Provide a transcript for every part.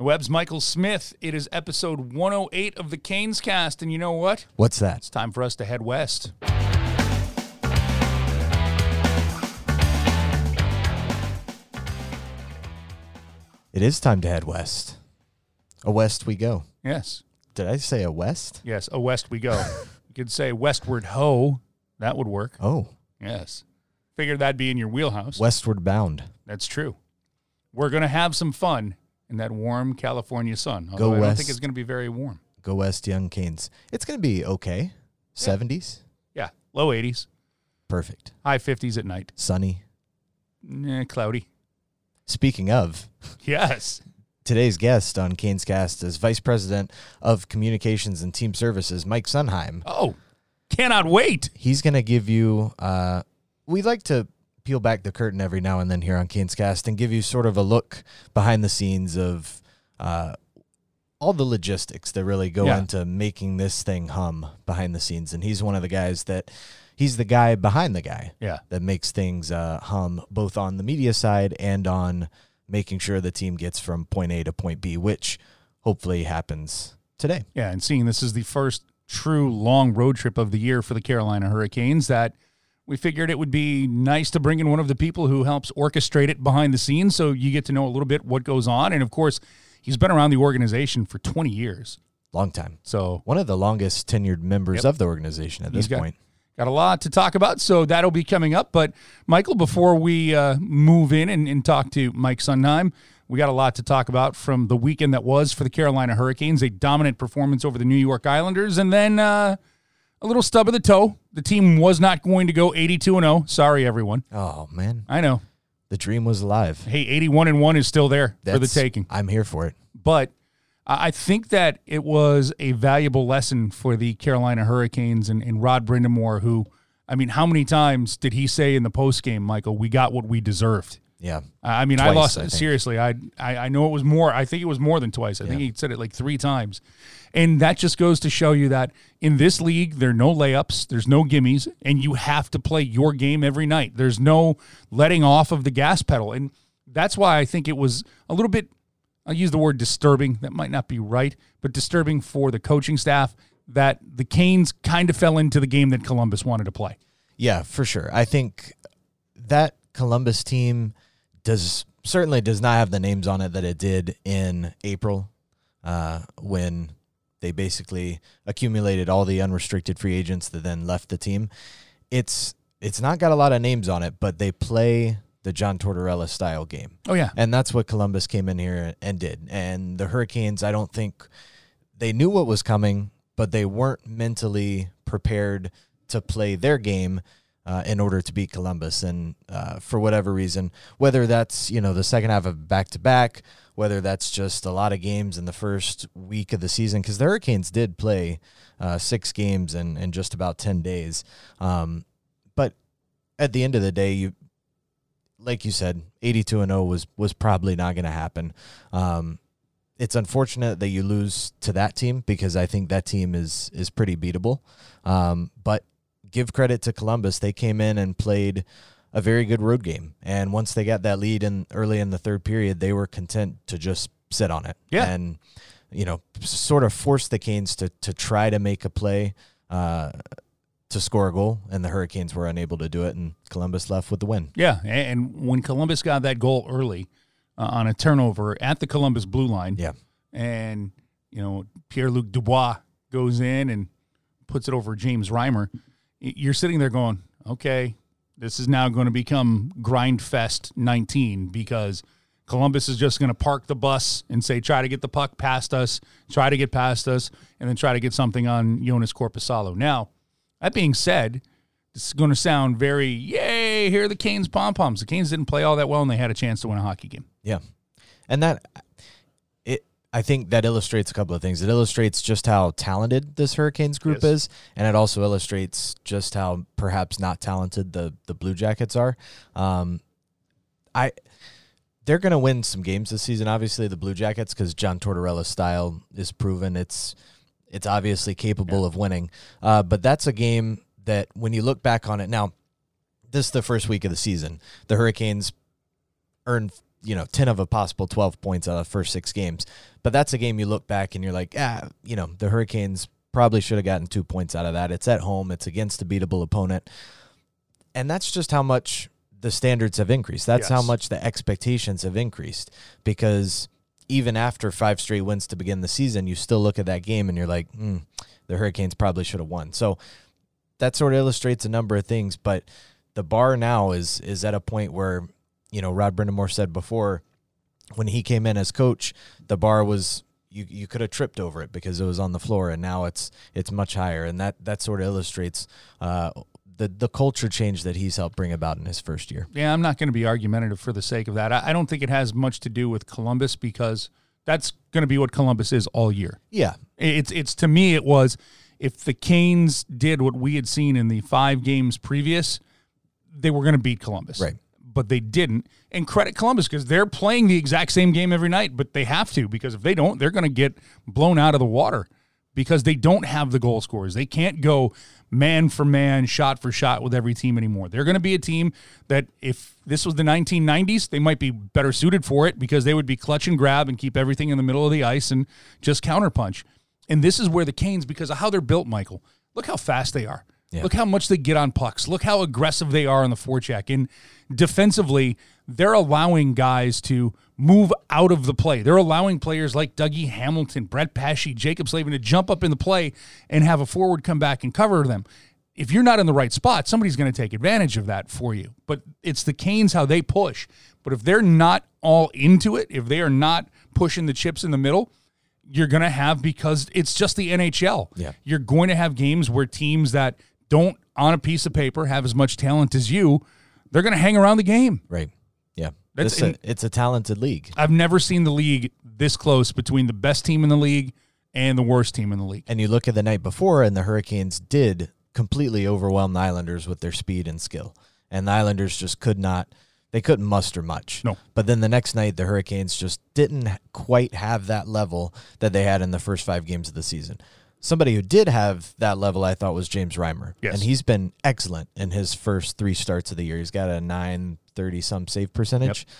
The web's Michael Smith. It is episode 108 of the Canes cast. And you know what? What's that? It's time for us to head west. It is time to head west. A west we go. Yes. Did I say a west? Yes. A west we go. you could say westward ho. That would work. Oh, Yes. Figured that'd be in your wheelhouse. westward bound. That's true. We're going to have some fun in that warm California sun. Although Go I don't west. think it's going to be very warm. Go west, young Canes. It's going to be okay. 70s. Yeah. Low 80s, Perfect. high 50s at night. Sunny. Eh, cloudy. Speaking of, Yes. today's guest on Canes Cast is Vice President of Communications and Team Services, Mike Sundheim. Oh, cannot wait. He's going to give you, uh, we like to peel back the curtain every now and then here on Canes Cast and give you sort of a look behind the scenes of uh, all the logistics that really go Yeah. into making this thing hum behind the scenes. And he's one of the guys that, he's the guy behind the guy Yeah. that makes things uh, hum both on the media side and on making sure the team gets from point A to point B, which hopefully happens today. Yeah. And seeing this is the first true long road trip of the year for the Carolina Hurricanes, that we figured it would be nice to bring in one of the people who helps orchestrate it behind the scenes so you get to know a little bit what goes on. And of course, he's been around the organization for 20 years. Long time. So One of the longest tenured members Yep. of the organization at this got- point. Got a lot to talk about, so that'll be coming up. But Michael, before we uh, move in and, and talk to Mike Sundheim, we got a lot to talk about from the weekend that was for the Carolina Hurricanes. A dominant performance over the New York Islanders, and then uh, a little stub of the toe. The team was not going to go 82 and 0. Sorry, everyone. Oh man, I know. the dream was alive. Hey, 81 and 1 is still there for the taking. I'm here for it. but I I think that it was a valuable lesson for the Carolina Hurricanes and, and Rod Brind'Amour, who, I mean, how many times did he say in the post game, Michael, we got what we deserved? Yeah, I mean, I lost I seriously. I, I I know it was more. I think it was more than twice. I think he said it like three times, and that just goes to show you that in this league there are no layups, there's no gimmies, and you have to play your game every night. There's no letting off of the gas pedal, and that's why I think it was a little bit. I'll use the word disturbing. That might not be right, but disturbing for the coaching staff that the Canes kind of fell into the game that Columbus wanted to play. yeah, for sure. I think that Columbus team does certainly does not have the names on it that it did in April, uh, when they basically accumulated all the unrestricted free agents that then left the team. It's it's not got a lot of names on it, but they play the John Tortorella style game. Oh yeah, And that's what Columbus came in here and did. And the Hurricanes, I don't think they knew what was coming, but they weren't mentally prepared to play their game uh, in order to beat Columbus. And uh, for whatever reason, whether that's you know the second half of back to back, whether that's just a lot of games in the first week of the season, because the Hurricanes did play uh, six games in, in just about ten days. Um, but at the end of the day, you like you said, 82 and 0 was was probably not going to happen. Um, it's unfortunate that you lose to that team because I think that team is is pretty beatable. Um, but give credit to Columbus; they came in and played a very good road game, and once they got that lead in early in the third period, they were content to just sit on it. Yeah. and you know, sort of force the Canes to to try to make a play. Uh, to score a goal, and the Hurricanes were unable to do it, and Columbus left with the win. Yeah, and when Columbus got that goal early uh, on a turnover at the Columbus blue line, Yeah. and you know Pierre Luc Dubois goes in and puts it over James Reimer, you're sitting there going, okay, this is now going to become grind fest 19 because Columbus is just going to park the bus and say, try to get the puck past us, try to get past us, and then try to get something on Joonas Korpisalo. Now, that being said, this is going to sound very, yay, here are the Canes pom poms. The Canes didn't play all that well, and they had a chance to win a hockey game. Yeah. And that I think that illustrates a couple of things. It illustrates just how talented this Hurricanes group Yes. is, and it also illustrates just how perhaps not talented the the Blue Jackets are. Um, I they're going to win some games this season. Obviously, the Blue Jackets because John Tortorella's style is proven. It's it's obviously capable of winning. Uh, but that's a game that when you look back on it now, this is the first week of the season. The Hurricanes earned you know, 10 of a possible 12 points out of the first six games. But that's a game you look back and you're like, ah, you know, the Hurricanes probably should have gotten two points out of that. It's at home, it's against a beatable opponent. And that's just how much the standards have increased. That's yes. how much the expectations have increased because even after five straight wins to begin the season, you still look at that game and you're like, mm, the Hurricanes probably should have won. So that sort of illustrates a number of things, but the bar now is is at a point where, you know, Rod Brind'Amour said before when he came in as coach, the bar was you you could have tripped over it because it was on the floor, and now it's it's much higher, and that that sort of illustrates uh, the the culture change that he's helped bring about in his first year. Yeah, I'm not going to be argumentative for the sake of that. I, I don't think it has much to do with Columbus because that's going to be what Columbus is all year. Yeah, it's it's to me it was if the Canes did what we had seen in the five games previous, they were going to beat Columbus. Right but they didn't. And credit Columbus because they're playing the exact same game every night, but they have to because if they don't, they're going to get blown out of the water because they don't have the goal scorers. They can't go man for man, shot for shot with every team anymore. They're going to be a team that if this was the 1990s, they might be better suited for it because they would be clutch and grab and keep everything in the middle of the ice and just counterpunch. And this is where the Canes, because of how they're built, Michael, look how fast they are. Yeah. Look how much they get on pucks. Look how aggressive they are on the forecheck. And defensively, they're allowing guys to move out of the play. They're allowing players like Dougie Hamilton, Brett Pesce, Jaccob Slavin to jump up in the play and have a forward come back and cover them. If you're not in the right spot, somebody's going to take advantage of that for you. But it's the Canes how they push. But if they're not all into it, if they are not pushing the chips in the middle, you're going to have because it's just the NHL. Yeah. You're going to have games where teams that – don't on a piece of paper have as much talent as you, they're going to hang around the game. Right. Yeah. That's a, it's a talented league. I've never seen the league this close between the best team in the league and the worst team in the league. And you look at the night before, and the Hurricanes did completely overwhelm the Islanders with their speed and skill. And the Islanders just could not, they couldn't muster much. No. But then the next night, the Hurricanes just didn't quite have that level that they had in the first five games of the season. Somebody who did have that level, I thought, was James Reimer. Yes. And he's been excellent in his first three starts of the year. He's got a 930 some save percentage. Yep.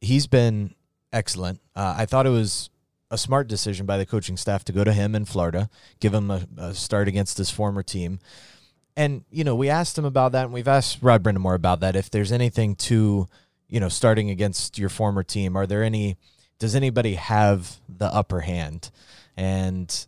He's been excellent. Uh, I thought it was a smart decision by the coaching staff to go to him in Florida, give him a, a, start against his former team. And, you know, we asked him about that, and we've asked Rod Brind'Amour about that. If there's anything to, you know, starting against your former team, are there any, does anybody have the upper hand? And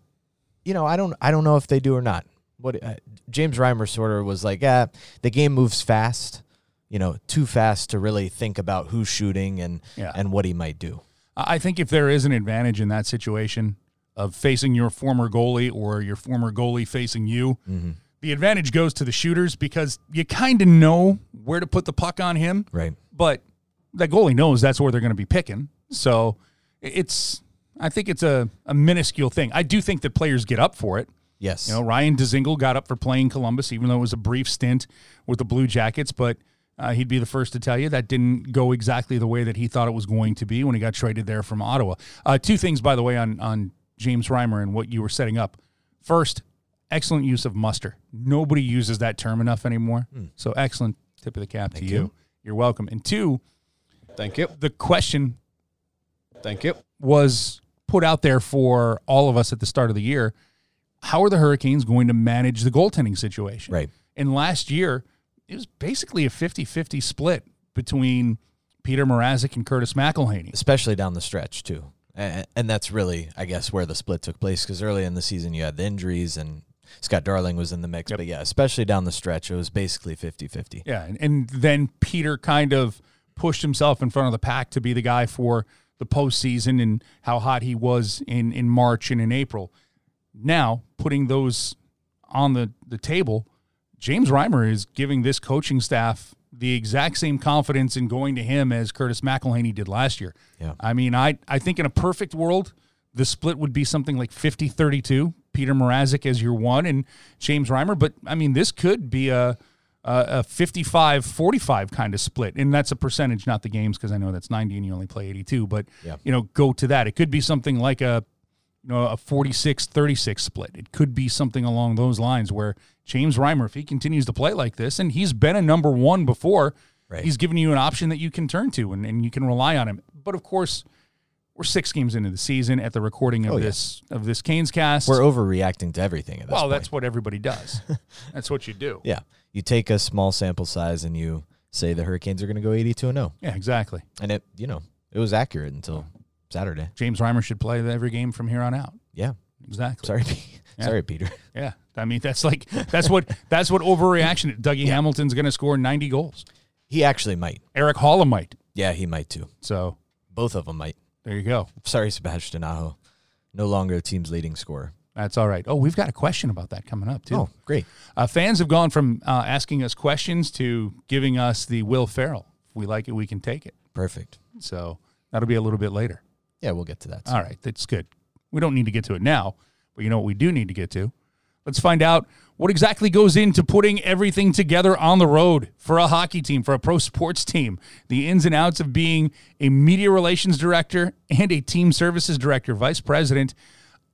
you know, I don't I don't know if they do or not. What uh, James Reimer sort of was like, yeah, the game moves fast, you know, too fast to really think about who's shooting and yeah. and what he might do. I think if there is an advantage in that situation of facing your former goalie or your former goalie facing you, mm-hmm. the advantage goes to the shooters because you kind of know where to put the puck on him. Right. But that goalie knows that's where they're going to be picking. So it's I think it's a, a minuscule thing. I do think that players get up for it. Yes. You know, Ryan Dzingel got up for playing Columbus, even though it was a brief stint with the Blue Jackets, but uh, he'd be the first to tell you that didn't go exactly the way that he thought it was going to be when he got traded there from Ottawa. Uh, two things, by the way, on, on James Reimer and what you were setting up. First, excellent use of muster. Nobody uses that term enough anymore. Mm. So excellent tip of the cap Thank to you. you. You're welcome. And two, Thank you. The question Thank you. was put out there for all of us at the start of the year. How are the Hurricanes going to manage the goaltending situation? Right. And last year, it was basically a 50 50 split between Peter Mrazek and Curtis McElhinney. Especially down the stretch, too. And that's really, I guess, where the split took place because early in the season you had the injuries and Scott Darling was in the mix. Yep. But yeah, especially down the stretch, it was basically 50 50. Yeah. And, and then Peter kind of pushed himself in front of the pack to be the guy for the postseason and how hot he was in, in March and in April. Now, putting those on the, the table, James Reimer is giving this coaching staff the exact same confidence in going to him as Curtis McElhinney did last year. Yeah. I mean, I, I think in a perfect world, the split would be something like 50 32. Peter Mrazek as your one and James Reimer. But I mean, this could be a uh, a 55 45 kind of split. And that's a percentage, not the games, because I know that's 90 and you only play 82. But, yeah. you know, go to that. It could be something like a, you know, a 46 36 split. It could be something along those lines where James Reimer, if he continues to play like this, and he's been a number one before, Right. He's given you an option that you can turn to and, and you can rely on him. But of course, we're six games into the season at the recording of Oh, yeah. this of this Canes cast. We're overreacting to everything at this well, point. that's what everybody does. that's what you do. yeah. You take a small sample size and you say the Hurricanes are going to go 82 and 0. Yeah, exactly. And it, you know, it was accurate until Saturday. James Reimer should play every game from here on out. Yeah. Exactly. Sorry, Yeah. Sorry, Peter. Yeah. I mean, that's like that's what that's what overreaction. Dougie Hamilton's going to score 90 goals. He actually might. Erik Haula might. Yeah, he might too. So Both of them might. There you go. Sorry, Sebastian Aho. No longer the team's leading scorer. That's all right. Oh, we've got a question about that coming up too. Oh, great. Uh, fans have gone from uh, asking us questions to giving us the Will Ferrell. If we like it, we can take it. Perfect. So that'll be a little bit later. Yeah, we'll get to that. All right, that's good. We don't need to get to it now, but you know what we do need to get to? Let's find out what exactly goes into putting everything together on the road for a hockey team, for a pro sports team. The ins and outs of being a media relations director and a team services director, vice president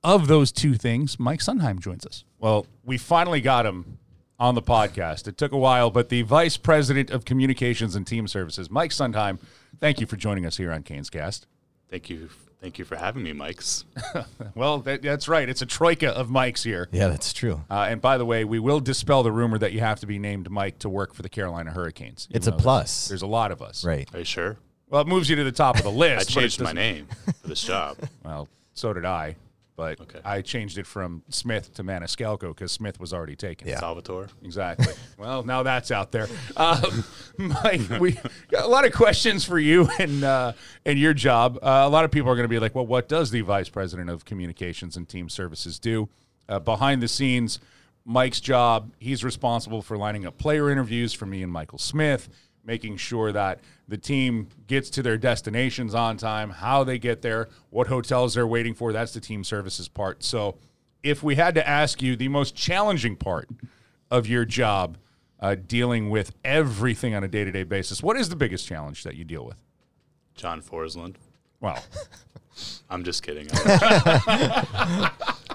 of those two things. Mike Sundheim joins us. Well, we finally got him on the podcast. It took a while, but the Vice President of Communications and Team Services, Mike Sundheim, thank you for joining us here on Canes Cast. Thank you. Thank you for having me, Mikes. Well, that, that's right. It's a troika of Mikes here. Yeah, that's true. Uh, and by the way, we will dispel the rumor that you have to be named Mike to work for the Carolina Hurricanes. It's a plus. There's a lot of us. Right. Are you sure? Well, it moves you to the top of the list. I changed my name for this job. Well, so did I. But Okay. I changed it from Smith to Maniscalco because Smith was already taken. Yeah. Salvatore. Exactly. well, now that's out there. Um, Mike, we got a lot of questions for you and uh, and your job. Uh, a lot of people are going to be like, "Well, what does the vice president of communications and team services do?" Uh, behind the scenes, Mike's job. He's responsible for lining up player interviews for me and Michael Smith, making sure that the team gets to their destinations on time, how they get there, what hotels they're waiting for. That's the team services part. So, if we had to ask you the most challenging part of your job uh, dealing with everything on a day to day basis, what is the biggest challenge that you deal with? John Forslund. Well, I'm just kidding.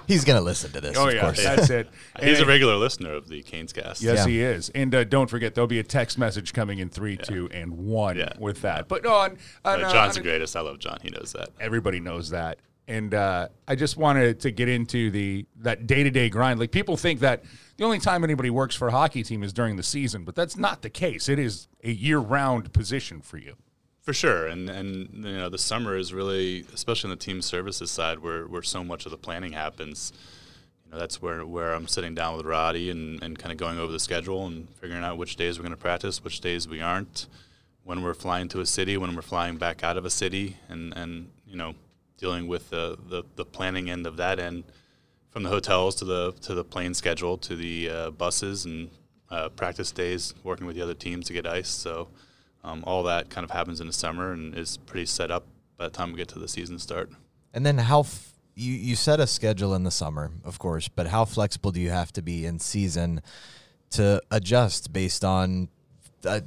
He's going to listen to this, oh, of yeah, course. that's it. He's a regular listener of the Canes cast. Yes, Yeah. he is. And uh, don't forget, there'll be a text message coming in three, two, and one Yeah. with that. But no, on, on, Uh, uh, John's on the greatest. I love John. He knows that. everybody knows that. And uh, I just wanted to get into the that day to day grind. Like people think that the only time anybody works for a hockey team is during the season, but that's not the case. It is a year round position for you. For sure, and and you know the summer is really, especially on the team services side, where where so much of the planning happens. You know, that's where where I'm sitting down with Roddy and, and kind of going over the schedule and figuring out which days we're going to practice, which days we aren't, when we're flying to a city, when we're flying back out of a city, and and you know dealing with the the, the planning end of that end, from the hotels to the to the plane schedule to the uh, buses and uh, practice days, working with the other teams to get ice. So. Um, all that kind of happens in the summer and is pretty set up by the time we get to the season start. And then how f- you you set a schedule in the summer, of course, but how flexible do you have to be in season to adjust based on a,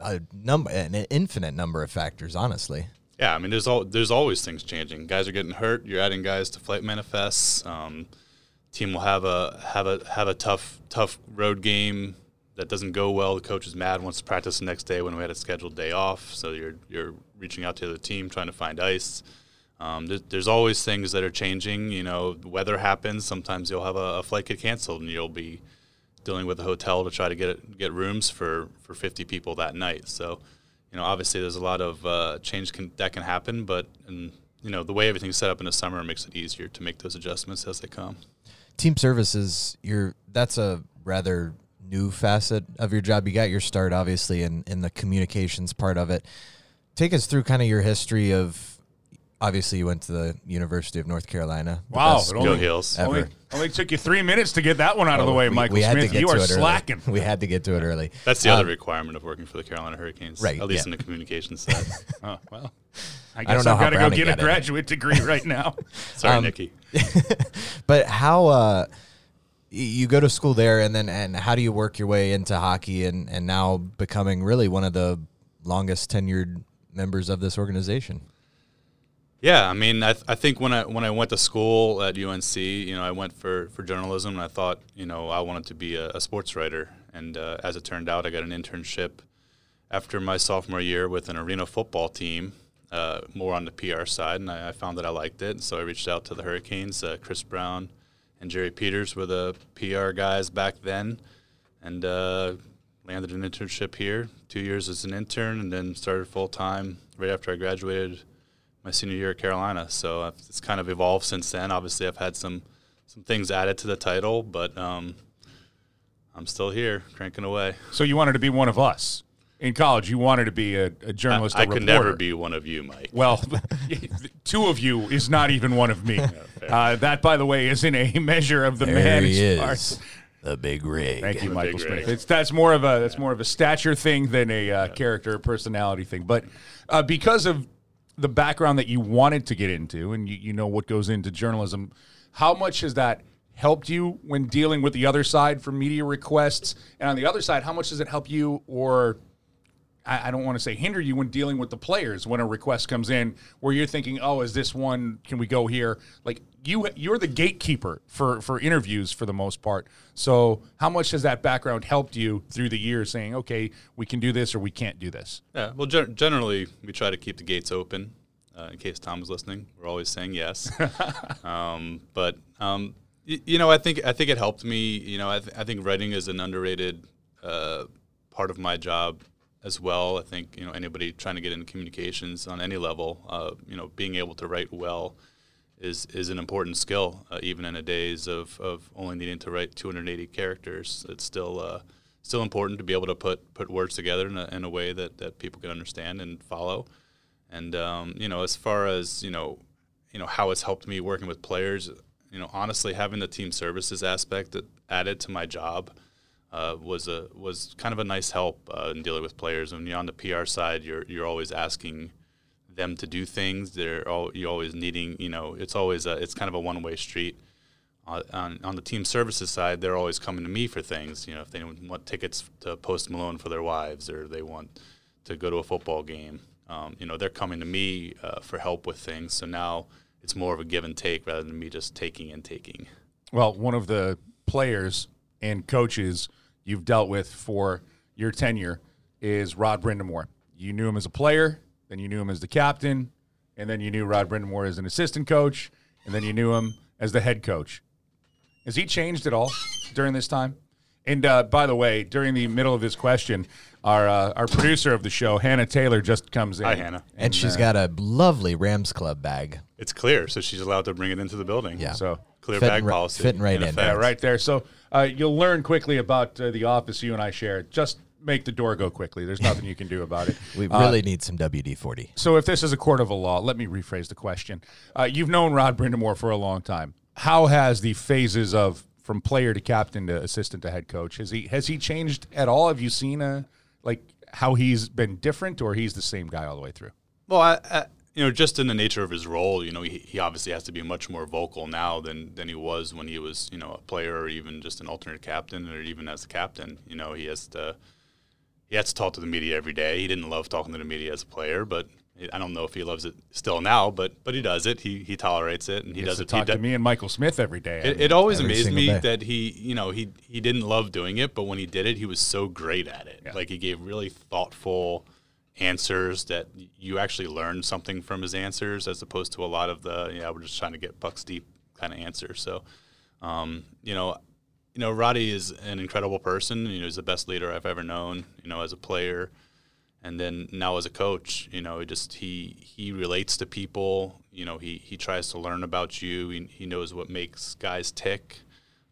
a number an infinite number of factors, honestly. Yeah, I mean, there's all there's always things changing. Guys are getting hurt. You're adding guys to flight manifests. Um, team will have a have a have a tough tough road game that doesn't go well. The coach is mad, wants to practice the next day when we had a scheduled day off. So you're you're reaching out to the team trying to find ice. Um, there's, there's always things that are changing. You know, weather happens. Sometimes you'll have a, a flight get canceled, and you'll be dealing with a hotel to try to get get rooms for for 50 people that night. So, you know, obviously there's a lot of uh, change can, that can happen, but and you know the way everything's set up in the summer makes it easier to make those adjustments as they come. Team services, you're that's a rather new facet of your job. You got your start obviously in in the communications part of it. Take us through kind of your history of obviously you went to the University of North Carolina. Wow, best it Go only, Heels. ever. only, only took you three minutes to get that one out of the Oh, way, we- Michael we had to Smith. get You to are it early. slacking. We had to get to it early. That's the other Um, requirement of working for the Carolina Hurricanes, Right, At least yeah. in the communications side. Oh, well, I don't guess know I've got to go get a got in it. graduate degree right now. Sorry, Um, Nikki. But how uh, y- you go to school there, and then and how do you work your way into hockey, and and now becoming really one of the longest tenured members of this organization? Yeah, I mean, I, th- I think when I when I went to school at UNC, you know, I went for, for journalism, and I thought, you know, I wanted to be a, a sports writer. And uh, as it turned out, I got an internship after my sophomore year with an arena football team, uh, more on the PR side, and I, I, found that I liked it. So I reached out to the Hurricanes. Uh, Chris Brown and Jerry Peters were the PR guys back then, and uh, landed an internship here. Two years as an intern, and then started full time right after I graduated my senior year at Carolina. So it's kind of evolved since then. Obviously, I've had some some things added to the title, but um, I'm still here, cranking away. So you wanted to be one of us in college. You wanted to be a, a journalist. I, I could never be one of you, Mike. Well, two of you is not even one of me. uh, that, by the way, isn't a measure of the there man. He is. The big rig. Thank you, the Michael Smith. It's, that's more of a that's more of a stature thing than a uh, yeah. character personality thing. But uh, because of the background that you wanted to get into, and you, you know what goes into journalism, how much has that helped you when dealing with the other side for media requests? And on the other side, how much does it help you or I, I don't want to say hinder you when dealing with the players when a request comes in where you're thinking, oh, is this one? Can we go here? Like you, you're the gatekeeper for for interviews for the most part. So how much has that background helped you through the years, saying, okay, we can do this or we can't do this? Yeah, well, gen- generally we try to keep the gates open. Uh, in case Tom was listening, we're always saying yes. um, but um, y- you know, I think I think it helped me. You know, I, th- I think writing is an underrated uh, part of my job as well. I think you know anybody trying to get into communications on any level, uh, you know, being able to write well is is an important skill. Uh, even in the days of, of only needing to write 280 characters, it's still uh, still important to be able to put put words together in a, in a way that, that people can understand and follow. And um, you know, as far as you know, you know how it's helped me working with players. You know, honestly, having the team services aspect added to my job uh, was a was kind of a nice help uh, in dealing with players. When you're on the PR side, you're you're always asking them to do things. They're all, you're always needing. You know, it's always a, it's kind of a one way street. Uh, on, on the team services side, they're always coming to me for things. You know, if they want tickets to Post Malone for their wives, or they want to go to a football game, um, you know, they're coming to me uh, for help with things. So now it's more of a give and take rather than me just taking and taking. Well, one of the players and coaches you've dealt with for your tenure is Rod Brind'Amour. You knew him as a player, then you knew him as the captain, and then you knew Rod Brind'Amour as an assistant coach, and then you knew him as the head coach. Has he changed at all during this time? And uh, by the way, during the middle of this question, our uh, our producer of the show, Hannah Taylor, just comes in. Hi, Hannah. And, and she's uh, got a lovely Rams Club bag. It's clear, so she's allowed to bring it into the building. Yeah. So clear fitting bag policy. Fitting right in. in yeah, right there. So uh, you'll learn quickly about uh, the office you and I share. Just make the door go quickly. There's nothing you can do about it. we really uh, need some WD 40. So if this is a court of a law, let me rephrase the question. Uh, you've known Rod Brind'Amour for a long time. How has the phases of from player to captain to assistant to head coach has he has he changed at all? Have you seen a like how he's been different, or he's the same guy all the way through? Well, I, I, you know, just in the nature of his role, you know, he, he obviously has to be much more vocal now than, than he was when he was, you know, a player or even just an alternate captain or even as a captain. You know, he has to he has to talk to the media every day. He didn't love talking to the media as a player, but I don't know if he loves it still now, but but he does it. He he tolerates it, and he, he does it. Talk he to me and Michael Smith every day. It, it always amazed me day. that he, you know, he he didn't love doing it, but when he did it, he was so great at it. Yeah. Like he gave really thoughtful answers that you actually learned something from his answers as opposed to a lot of the yeah we're just trying to get bucks deep kind of answers so um, you know you know Roddy is an incredible person you know he's the best leader I've ever known you know as a player and then now as a coach you know just he he relates to people you know he he tries to learn about you he, he knows what makes guys tick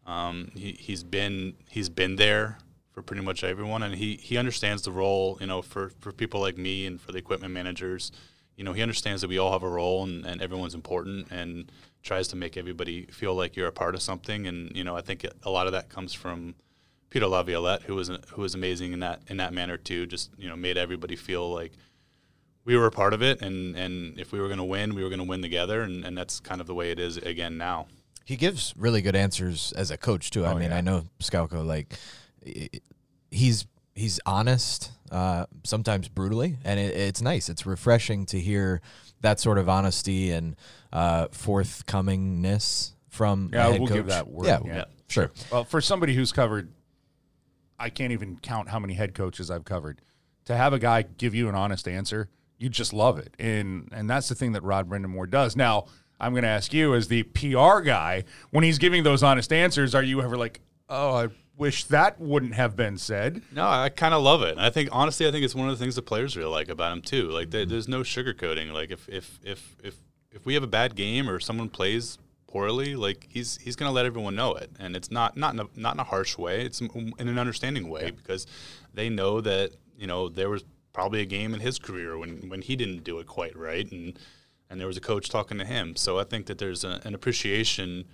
um, he, he's been he's been there for pretty much everyone, and he he understands the role. You know, for for people like me and for the equipment managers, you know, he understands that we all have a role and, and everyone's important, and tries to make everybody feel like you're a part of something. And you know, I think a lot of that comes from Peter Laviolette, who was who was amazing in that in that manner too. Just you know, made everybody feel like we were a part of it, and and if we were going to win, we were going to win together, and, and that's kind of the way it is again now. He gives really good answers as a coach too. I oh, mean, yeah. I know Scalco like he's he's honest, uh, sometimes brutally, and it, it's nice. It's refreshing to hear that sort of honesty and uh, forthcomingness from. Yeah, we'll coach. give that word. Yeah, yeah, sure. Well, for somebody who's covered, I can't even count how many head coaches I've covered. to have a guy give you an honest answer, you just love it. And and that's the thing that Rod Brind'Amour does. Now, I'm going to ask you as the PR guy, when he's giving those honest answers, are you ever like, "Oh, I wish that wouldn't have been said." No, I kind of love it. I think honestly, I think it's one of the things the players really like about him too. Like there- mm-hmm. there's no sugarcoating. Like if if if if if we have a bad game or someone plays poorly, like he's he's gonna let everyone know it, and it's not not in a, not in a harsh way. It's in an understanding way because they know that you know there was probably a game in his career when when he didn't do it quite right, and and there was a coach talking to him. So I think that there's a, an appreciation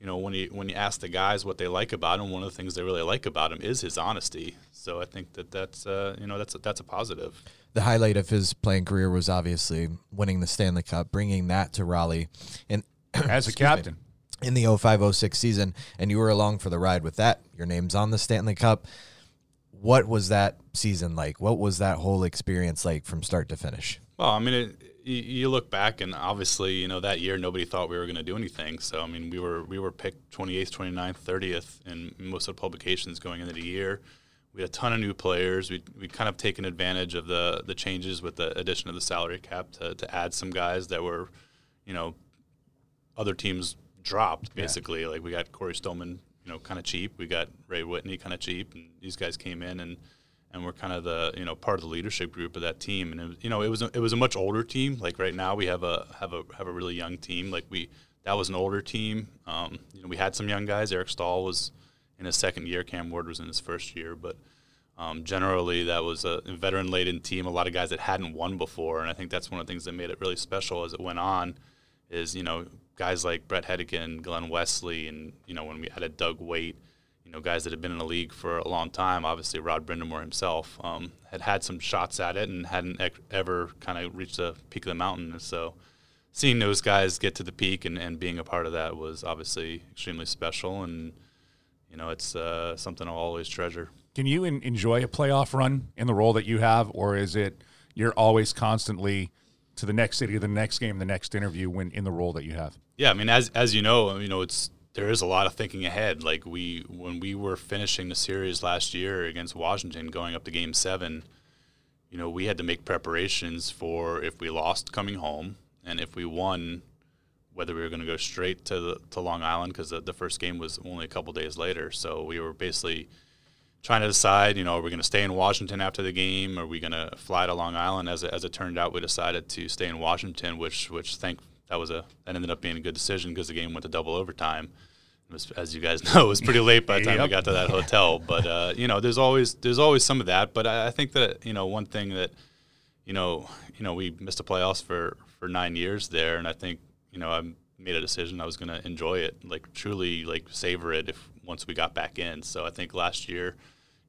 you know, when you when you ask the guys what they like about him, one of the things they really like about him is his honesty. So I think that that's uh, you know that's a, that's a positive. The highlight of his playing career was obviously winning the Stanley Cup, bringing that to Raleigh, and As a Excuse me. captain. in the 0506 season, and you were along for the ride with that. Your name's on the Stanley Cup. What was that season like? What was that whole experience like from start to finish? Well, I mean, it, you, you look back, and obviously, you know, that year nobody thought we were going to do anything. So I mean, we were we were picked 28th, 29th, 30th in most of the publications going into the year. We had a ton of new players. We we kind of taken advantage of the the changes with the addition of the salary cap to, to add some guys that were, you know, other teams dropped basically. Like we got Cory Stillman, you know, kind of cheap. We got Ray Whitney kind of cheap, and these guys came in and and we're kind of the you know part of the leadership group of that team. And it was, you know, it was a, it was a much older team. Like right now, we have a have a have a really young team. Like we that was an older team. Um, you know, we had some young guys. Eric Staal was in his second year. Cam Ward was in his first year, but. Um, generally, that was a veteran-laden team. A lot of guys that hadn't won before, and I think that's one of the things that made it really special as it went on. Is you know guys like Bret Hedican, Glen Wesley, and you know when we added Doug Weight, you know guys that had been in the league for a long time. Obviously, Rod Brind'Amour himself um, had had some shots at it and hadn't ec- ever kind of reached the peak of the mountain. And so, seeing those guys get to the peak and, and being a part of that was obviously extremely special. And you know it's uh, something I'll always treasure. Can you en- enjoy a playoff run in the role that you have, or is it you're always constantly to the next city, the next game, the next interview when in the role that you have? Yeah, I mean, as as you know, you know, it's there is a lot of thinking ahead. Like we when we were finishing the series last year against Washington, going up to Game Seven, you know, we had to make preparations for if we lost coming home, and if we won, whether we were going to go straight to the, to Long Island because the, the first game was only a couple days later. So we were basically trying to decide, you know, are we going to stay in Washington after the game? Are we going to fly to Long Island? As it, as it turned out, we decided to stay in Washington, which which thank that was a that ended up being a good decision because the game went to double overtime. It was, as you guys know, it was pretty late by the time we got to that hotel. But uh, you know, there's always there's always some of that. But I, I think that you know one thing that you know you know we missed the playoffs for for nine years there, and I think you know I made a decision I was going to enjoy it, like truly like savor it if once we got back in. So I think last year,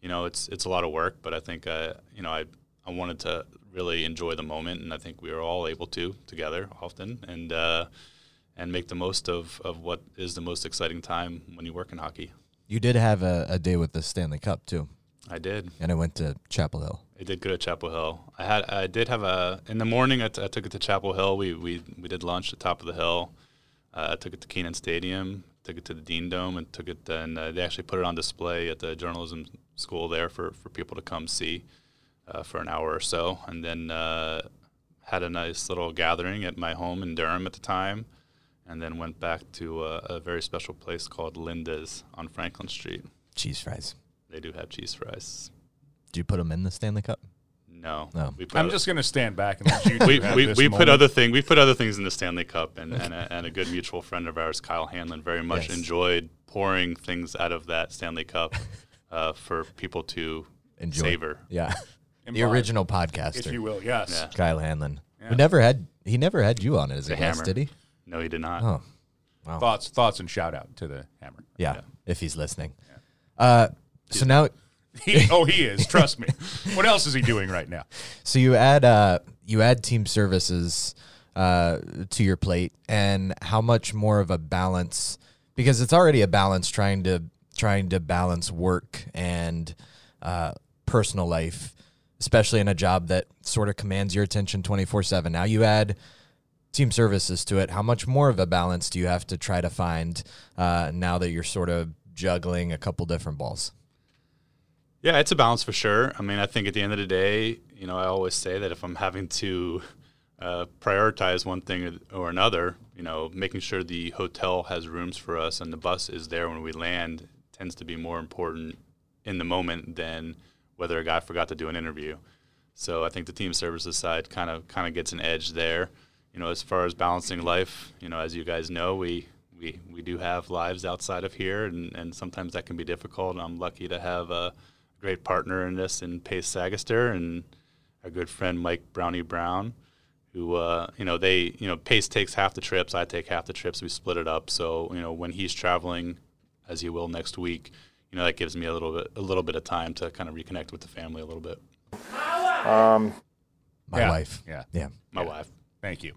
you know, it's it's a lot of work, but I think uh, you know I I wanted to really enjoy the moment, and I think we were all able to together often, and uh, and make the most of of what is the most exciting time when you work in hockey. You did have a, a day with the Stanley Cup too, I did. and I went to Chapel Hill. I did go to Chapel Hill. I had I did have a in the morning. I, t- I took it to Chapel Hill. We we we did lunch at the top of the hill. Uh, I took it to Kenan Stadium. Took it to the Dean Dome and took it. And uh, they actually put it on display at the journalism school there for for people to come see uh, for an hour or so. And then uh, had a nice little gathering at my home in Durham at the time. And then went back to a, a very special place called Linda's on Franklin Street. Cheese fries. They do have cheese fries. Did you put them in the Stanley Cup? No, No. I'm just going to stand back and let you. we, have we, this we put other thing we put other things in the Stanley Cup and, and, a, and a good mutual friend of ours Kyle Hanlon very much Yes. enjoyed pouring things out of that Stanley Cup uh, for people to Enjoy. savor Yeah, the Imbibe, original if podcaster, you will. Yes. Yeah. Kyle Hanlon. Yeah. We never had he never had you on it as a The guest, hammer. did he? no he did not Oh, wow. Thoughts, thoughts, and shout out to the hammer. Yeah, Yeah. if he's listening. Uh, so now, He, oh, he is. Trust me. What else is he doing right now? so you add uh, you add team services uh, to your plate, and how much more of a balance? Because it's already a balance trying to trying to balance work and uh, personal life, especially in a job that sort of commands your attention twenty four seven. Now you add team services to it. How much more of a balance do you have to try to find uh, now that you're sort of juggling a couple different balls? Yeah, it's a balance for sure. I mean, I think at the end of the day, you know, I always say that if I'm having to uh, prioritize one thing or another, you know, making sure the hotel has rooms for us and the bus is there when we land tends to be more important in the moment than whether a guy forgot to do an interview. So I think the team services side kind of kind of gets an edge there. You know, as far as balancing life, you know, as you guys know, we we, we do have lives outside of here, and, and sometimes that can be difficult. I'm lucky to have a great partner in this in Pace Sagester and our good friend Mike Brownie Brown, who uh, you know they you know Pace takes half the trips, I take half the trips. We split it up, so you know when he's traveling, as he will next week, you know that gives me a little bit a little bit of time to kind of reconnect with the family a little bit. My Yeah. wife. Yeah. Yeah. My wife. Thank you.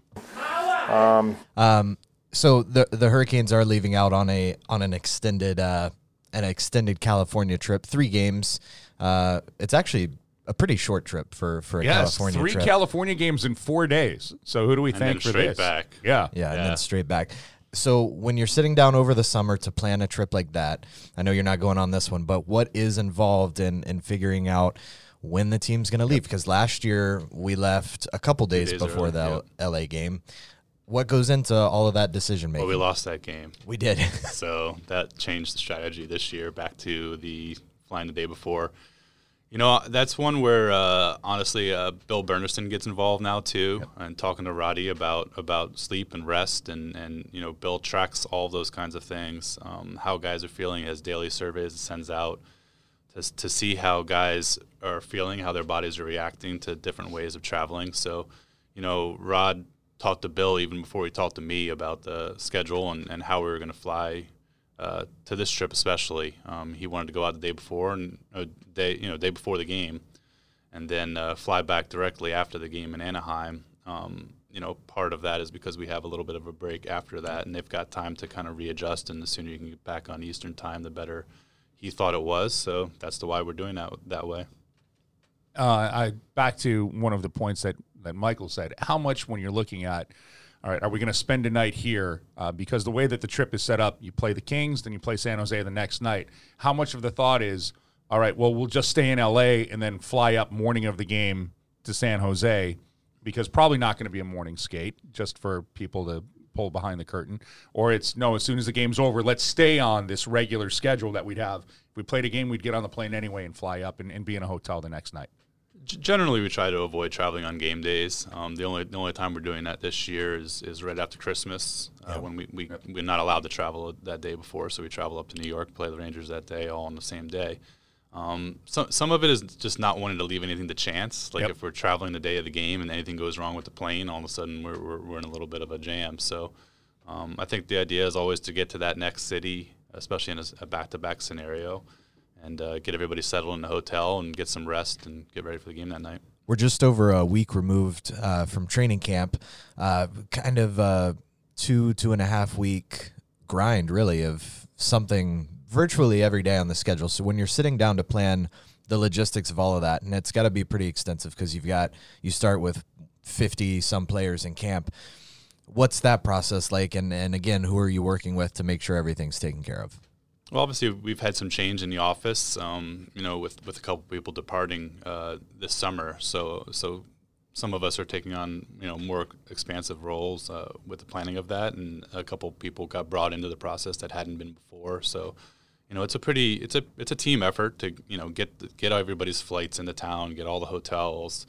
Um, so the the Hurricanes are leaving out on a on an extended uh, an extended California trip, three games. Uh, it's actually a pretty short trip for for a Yes, California three trip. California games in four days. So who do we And thank then for straight this? back. Yeah. yeah, and then straight back. So when you're sitting down over the summer to plan a trip like that, I know you're not going on this one, but what is involved in in figuring out when the team's going to leave? Because last year we left a couple days, days before early, the LA game. What goes into all of that decision making? Well, we lost that game. We did. so that changed the strategy this year back to the flying the day before. You know, that's one where uh, honestly, uh, Bill Bernerson gets involved now too, and talking to Roddy about about sleep and rest, and and you know, Bill tracks all those kinds of things, um, how guys are feeling, has daily surveys sends out to to see how guys are feeling, how their bodies are reacting to different ways of traveling. So, you know, Rod talked to Bill even before he talked to me about the schedule and, and how we were going to fly uh, to this trip, especially. Um, he wanted to go out the day before and uh, day, you know, day before the game, and then uh, fly back directly after the game in Anaheim. Um, you know, part of that is because we have a little bit of a break after that, and they've got time to kind of readjust. And the sooner you can get back on Eastern time, the better. He thought it was, so that's the why we're doing that that way. uh, I back to one of the points that that Michael said. How much when you're looking at, all right, are we going to spend a night here? Uh, because the way that the trip is set up, you play the Kings, then you play San Jose the next night. How much of the thought is, all right, well, we'll just stay in LA and then fly up morning of the game to San Jose, because probably not going to be a morning skate, just for people to pull behind the curtain. Or it's no, as soon as the game's over, let's stay on this regular schedule that we'd have. If we played a game, we'd get on the plane anyway and fly up and, and be in a hotel the next night. Generally, we try to avoid traveling on game days. Um, the only the only time we're doing that this year is, is right after Christmas uh, when we, we we're not allowed to travel that day before, so we travel up to New York, play the Rangers that day, all on the same day. Um, so, some of it is just not wanting to leave anything to chance. Like Yep. if we're traveling the day of the game and anything goes wrong with the plane, all of a sudden we're, we're, we're in a little bit of a jam. So um, I think the idea is always to get to that next city, especially in a back-to-back scenario, and uh, get everybody settled in the hotel and get some rest and get ready for the game that night. We're just over a week removed uh, from training camp. Uh, kind of a two, two and a half week grind, really, of something virtually every day on the schedule. So when you're sitting down to plan the logistics of all of that, and it's got to be pretty extensive because you've got, you start with 50 some players in camp. What's that process like? And, and again, who are you working with to make sure everything's taken care of? Well, obviously, we've had some change in the office. Um, you know, with with a couple people departing uh, this summer, so so some of us are taking on you know more expansive roles uh, with the planning of that, and a couple people got brought into the process that hadn't been before. So, you know, it's a pretty it's a it's a team effort to you know get get everybody's flights into town, get all the hotels,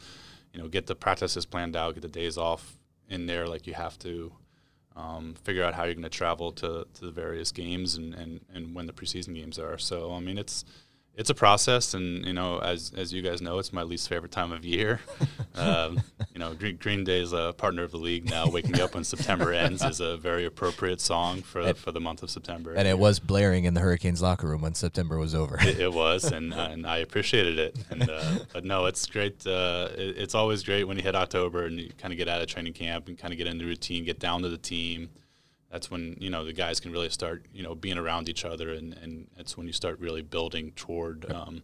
you know, get the practices planned out, get the days off in there like you have to um, figure out how you're going to travel to, to the various games and, and, and when the preseason games are. So I mean, it's it's a process, and you know, as as you guys know, it's my least favorite time of year. um, you know, Green, Green Day is a partner of the league now. Waking Up when September ends is a very appropriate song for for the month of September. And it was blaring in the Hurricanes locker room when September was over. It, it was, and and I appreciated it. And uh, but no, it's great. Uh, it, it's always great when you hit October and you kind of get out of training camp and kind of get into routine, get down to the team. That's when you know the guys can really start, you know, being around each other, and and that's when you start really building toward um,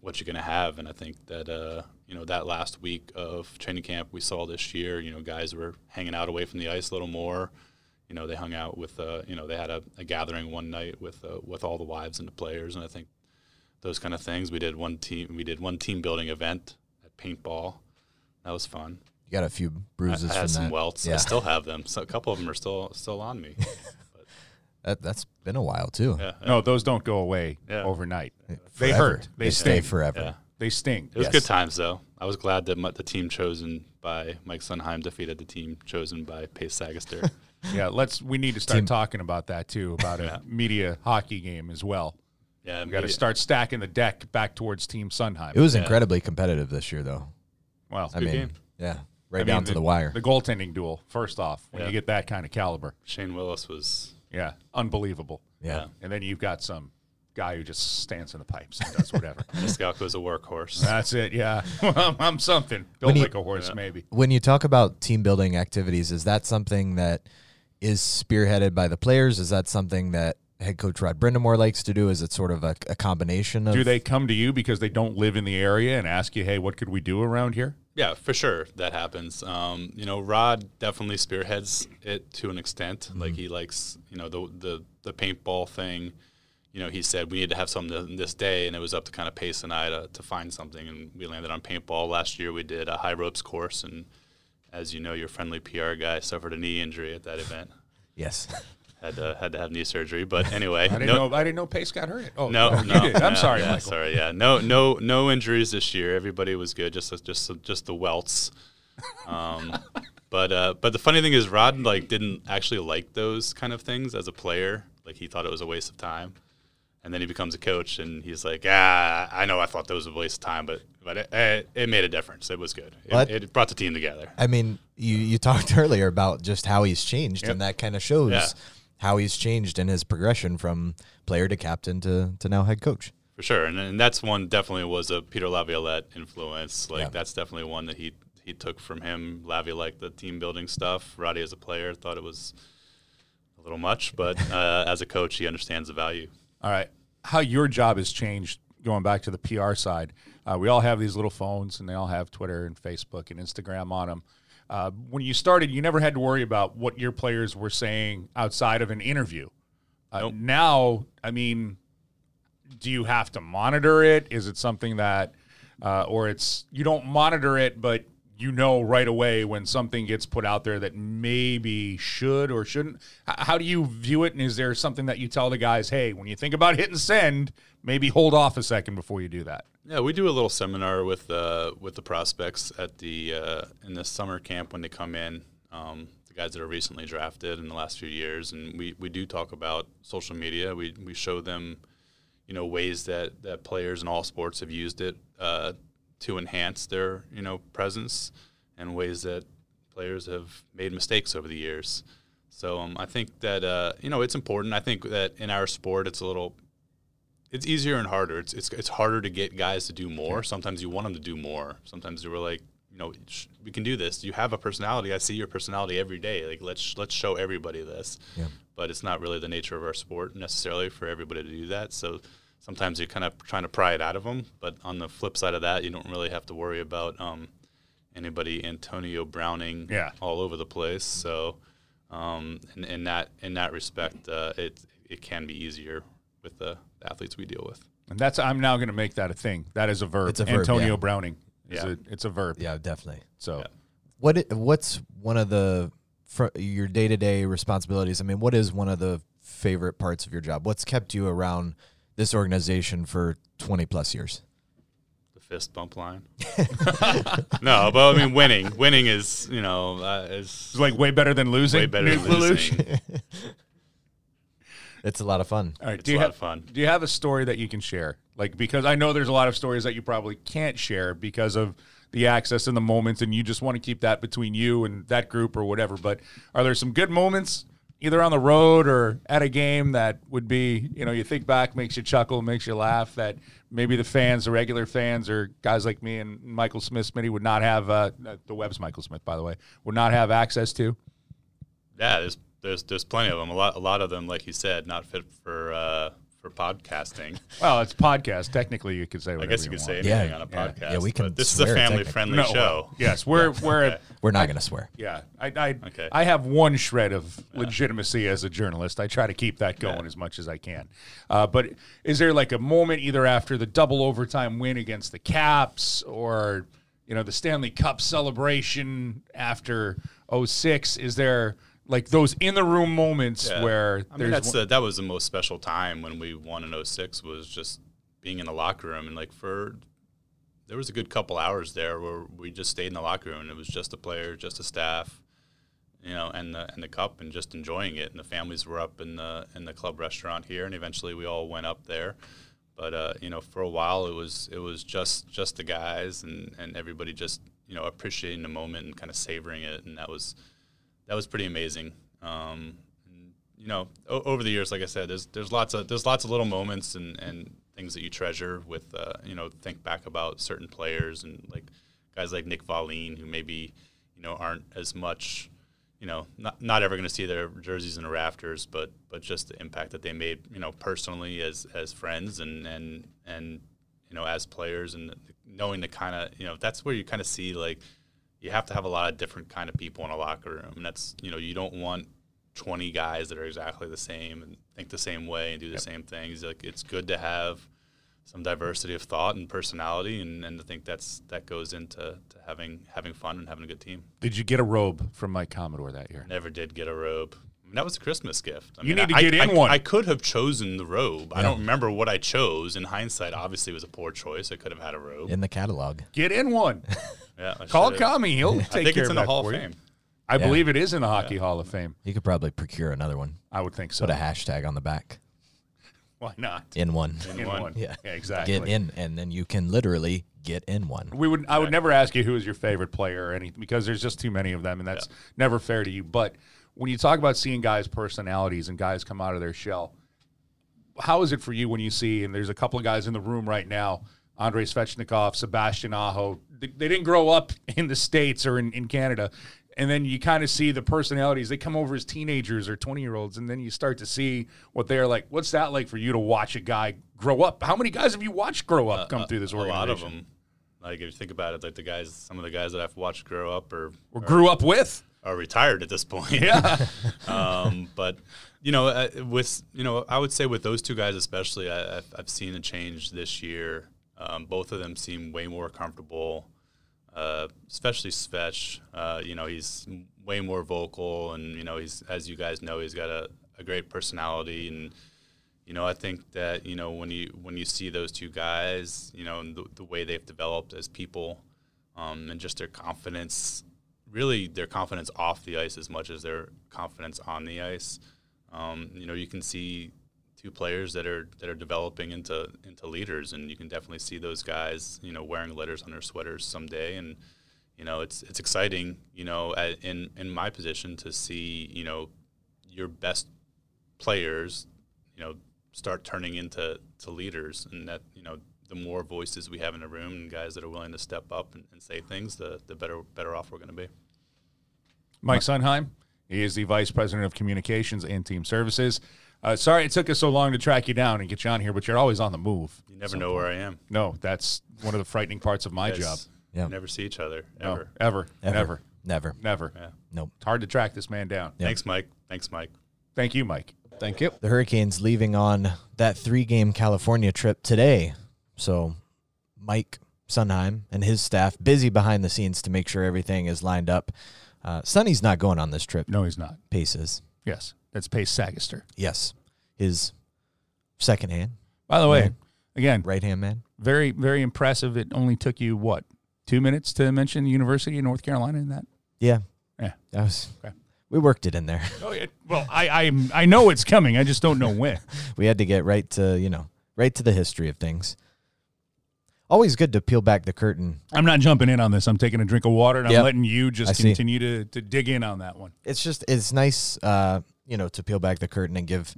what you're going to have. And I think that uh, you know that last week of training camp we saw this year, you know, guys were hanging out away from the ice a little more you know, they hung out with, uh, you know, they had a, a gathering one night with uh, with all the wives and the players, and I think those kind of things. We did one team. We did one team building event at paintball. That was fun. You got a few bruises I from had some that. welts. Yeah. I still have them. So a couple of them are still still on me. That, that's been a while too. Yeah, yeah. No, those don't go away Yeah. overnight. They hurt. They, They stay forever. Yeah. They sting. It was Yes. good times though. I was glad that the team chosen by Mike Sundheim defeated the team chosen by Pace Sagester. Yeah, let's. We need to start Team- talking about that too. About a media hockey game as well. yeah, We got to start stacking the deck back towards Team Sundheim. It was Yeah. incredibly competitive this year, though. well, I Good mean, game. yeah, right I mean, down to the wire. The goaltending duel. First off, when Yeah. you get that kind of caliber, Shane Willis was yeah, unbelievable. yeah. And then you've got some guy who just stands in the pipes and does whatever. Miskalko was a workhorse. That's it. Yeah, I'm, I'm something. Built When you- like a horse, maybe. When you talk about team building activities, is that something that is spearheaded by the players? Is that something that head coach Rod Brind'Amour likes to do? Is it sort of a, a combination of? Do they come to you because they don't live in the area and ask you, "Hey, what could we do around here?" Yeah, for sure that happens. Um, you know, Rod definitely spearheads it to an extent. Like he likes, you know, the the the paintball thing. You know, he said we need to have something this day, and it was up to kind of Pace and I to, to find something, and we landed on paintball. Last year we did a high ropes course, and as you know, your friendly PR guy suffered a knee injury at that event. Yes. Had to had to have knee surgery, but anyway, I didn't no, know. I didn't know Pace got hurt. Oh no, you no. did. I'm yeah, sorry, yeah, Michael. Sorry, yeah. No, no, no injuries this year. Everybody was good. Just, just, just the welts. Um, but, uh, but the funny thing is, Rod like didn't actually like those kind of things as a player. Like he thought it was a waste of time. And then he becomes a coach, and he's like, "Ah, I know. I thought that was a waste of time, but but it, it, it made a difference. It was good. It, it brought the team together." I mean, you, you talked earlier about just how he's changed, Yep. and that kind of shows Yeah. How he's changed in his progression from player to captain to, to now head coach. For sure, and, and that's one definitely was a Peter Laviolette influence. Like Yeah. that's definitely one that he he took from him. Lavi liked the team building stuff. Roddy as a player thought it was a little much, but uh, as a coach, he understands the value. All right. How your job has changed going back to the PR side. Uh, we all have these little phones and they all have Twitter and Facebook and Instagram on them. Uh, when you started, you never had to worry about what your players were saying outside of an interview. Uh, Nope. Now, I mean, do you have to monitor it? Is it something that, uh, or it's you don't monitor it, but you know right away when something gets put out there that maybe should or shouldn't? How do you view it? And is there something that you tell the guys, hey, when you think about hitting send, maybe hold off a second before you do that? Yeah, we do a little seminar with uh, with the prospects at the uh, in the summer camp when they come in. Um, the guys that are recently drafted in the last few years, and we, we do talk about social media. We we show them, you know, ways that, that players in all sports have used it uh, to enhance their you know presence, and ways that players have made mistakes over the years. So um, I think that uh, you know it's important. I think that in our sport, it's a little it's easier and harder. It's, it's it's harder to get guys to do more. Sometimes you want them to do more. Sometimes you were like, you know, we can do this. You have a personality. I see your personality every day. Like let's let's show everybody this. Yeah. But it's not really the nature of our sport necessarily for everybody to do that. So sometimes you're kind of trying to pry it out of them. But on the flip side of that, you don't really have to worry about um, anybody Antonio Browning Yeah. all over the place. So um, in, in that in that respect, uh, it it can be easier with the athletes we deal with. And that's I'm now going to make that a thing. That is a verb. It's a verb, Antonio yeah. Browning. Is Yeah. a, it's a verb. Yeah, definitely. So Yeah. What i- what's one of the fr- your day to day responsibilities? I mean, what is one of the favorite parts of your job? What's kept you around this organization for twenty plus years? The fist bump line. no, but I mean, winning. Winning is you know uh, is it's like way better than losing. way better than losing. It's a lot of fun. All right. It's do you a lot have of fun. Do you have a story that you can share? Like because I know there's a lot of stories that you probably can't share because of the access and the moments, and you just want to keep that between you and that group or whatever. But are there some good moments, either on the road or at a game, that would be you know you think back, makes you chuckle, makes you laugh, that maybe the fans, the regular fans, or guys like me and Michael Smith, Smitty would not have uh, the Webb's Michael Smith, by the way, would not have access to. Yeah, there's there's there's plenty of them. A lot a lot of them, like you said, not fit for uh, for for podcasting. Well, it's podcast. Technically, you could say I guess you could want. say Yeah. anything on a podcast. Yeah, we can but This is a family-friendly No, show. Yes, we're we're Okay. We're not going to swear. yeah. I I, Okay. I have one shred of legitimacy as a journalist. I try to keep that going as much as I can. Uh, but is there like a moment either after the double overtime win against the Caps or you know the Stanley Cup celebration after 06? Is there like those in the room moments Yeah. where I mean, that's one- the, that was the most special time when we won in 06 was just being in the locker room and like for there was a good couple hours there where we just stayed in the locker room and it was just the players, just the staff, you know, and the and the cup and just enjoying it. And the families were up in the in the club restaurant here, and eventually we all went up there. But uh, you know, for a while it was it was just just the guys and and everybody just you know appreciating the moment and kind of savoring it, and that was that was pretty amazing. Um, you know, o- over the years, like I said, there's there's lots of there's lots of little moments and, and things that you treasure with uh, you know think back about certain players and like guys like Nick Valine who maybe you know aren't as much you know not not ever going to see their jerseys in the rafters, but but just the impact that they made you know personally as as friends and and and you know as players and knowing the kind of you know that's where you kind of see like you have to have a lot of different kind of people in a locker room and that's you know you don't want 20 guys that are exactly the same and think the same way and do the same things like it's good to have some diversity of thought and personality and, and I think that's that goes into to having having fun and having a good team did you get a robe from Mike Commodore that year? never did get a robe I mean, that was a Christmas gift. I You mean, need to I- get in I, one. I could have chosen the robe. I don't remember what I chose. In hindsight, obviously, it was a poor choice. I could have had a robe. In the catalog. Get in one. Yeah, I Call should've. Kami. He'll take I think care it's of in the that Hall for of you. Fame. I Yeah. believe it is in the Hockey Hall of Fame. You could probably procure another one. I would think so. Put a hashtag on the back. Why not? In one. In one. one. Yeah. exactly. Get in, and then you can literally get in one. We would. I would never ask you who is your favorite player or anything because there's just too many of them, and that's never fair to you. But when you talk about seeing guys' personalities and guys come out of their shell, how is it for you when you see? And there's a couple of guys in the room right now: Andrei Svechnikov, Sebastian Aho. They, they didn't grow up in the states or in, in Canada. And then you kind of see the personalities. They come over as teenagers or 20 year olds, and then you start to see what they're like. What's that like for you to watch a guy grow up? How many guys have you watched grow up come through this a organization? lot of them. Like if you think about it, like the guys, some of the guys that I've watched grow up or Or grew up with? are retired at this point. Yeah. um, but you know, uh, with you know, I would say with those two guys especially, I, I've, I've seen a change this year. Um, both of them seem way more comfortable, uh, especially Svech. Uh, you know, he's way more vocal, and you know, he's as you guys know, he's got a, a great personality, and you know, I think that you know when you when you see those two guys, you know, the, the way they've developed as people, um, and just their confidence really their confidence off the ice as much as their confidence on the ice. Um, you know, you can see two players that are that are developing into into leaders, and you can definitely see those guys, you know, wearing letters on their sweaters someday. And you know, it's it's exciting, you know, at, in in my position to see, you know, your best players, you know, start turning into to leaders, and that you know. The more voices we have in the room and guys that are willing to step up and, and say things, the, the better better off we're going to be. Mike Sundheim. He is the vice president of communications and team services. Uh, sorry it took us so long to track you down and get you on here, but you're always on the move. You never know where I am. No, that's one of the frightening parts of my Guys job. Yeah. Never see each other No, ever. ever, Ever. never, Never. never. Yeah. Nope. It's hard to track this man down. Yeah. Thanks, Mike. Thanks, Mike. Thank you, Mike. Thank you. The Hurricanes leaving on that three game California trip today. So Mike Sundheim and his staff busy behind the scenes to make sure everything is lined up. Uh, Sonny's not going on this trip. No, he's not. Paces. Yes, that's Pace Sagester. Yes. His second hand, By the way, again, right hand man. very, very impressive. It only took you what two minutes to mention the University of North Carolina in that. Yeah. Yeah. That was Okay. we worked it in there. Oh, yeah. Well, I, I, I know it's coming. I just don't know when. we had to get right to, you know, right to the history of things. Always good to peel back the curtain. I'm not jumping in on this. I'm taking a drink of water and I'm letting you I just see. continue to, to dig in on that one. It's just it's nice, uh, you know, to peel back the curtain and give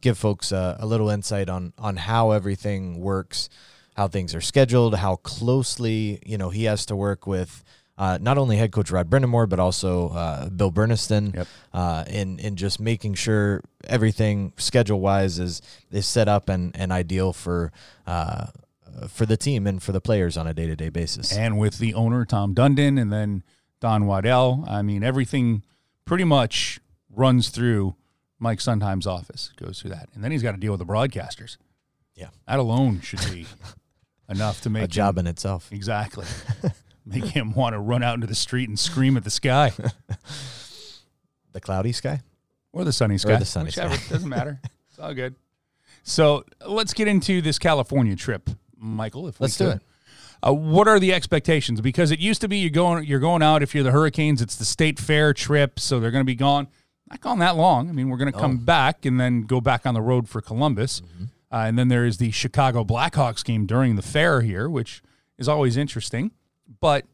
give folks uh, a little insight on on how everything works, how things are scheduled, how closely you know he has to work with uh, not only head coach Rod Brind'Amour, but also uh, Bill Burniston, Yep. uh, in in just making sure everything schedule wise is is set up and, and ideal for uh, for the team and for the players on a day to day basis. and with the owner Tom Dundon and then Don Waddell. I mean, everything pretty much runs through Mike Sundheim's office. Goes through that, and then he's got to deal with the broadcasters. Yeah. that alone should be enough to make a him- job in itself. exactly make him want to run out into the street and scream at the sky The cloudy sky. or the sunny sky, the sunny whichever sky. doesn't matter. It's all good. So let's get into this California trip, Michael. If Let's do it. Uh, what are the expectations? Because it used to be you're going you're going out if you're the Hurricanes, it's the state fair trip, so they're going to be gone. Not gone that long. I mean, we're going to come back and then go back on the road for Columbus, uh, and then there is the Chicago Blackhawks game during the fair here, which is always interesting. But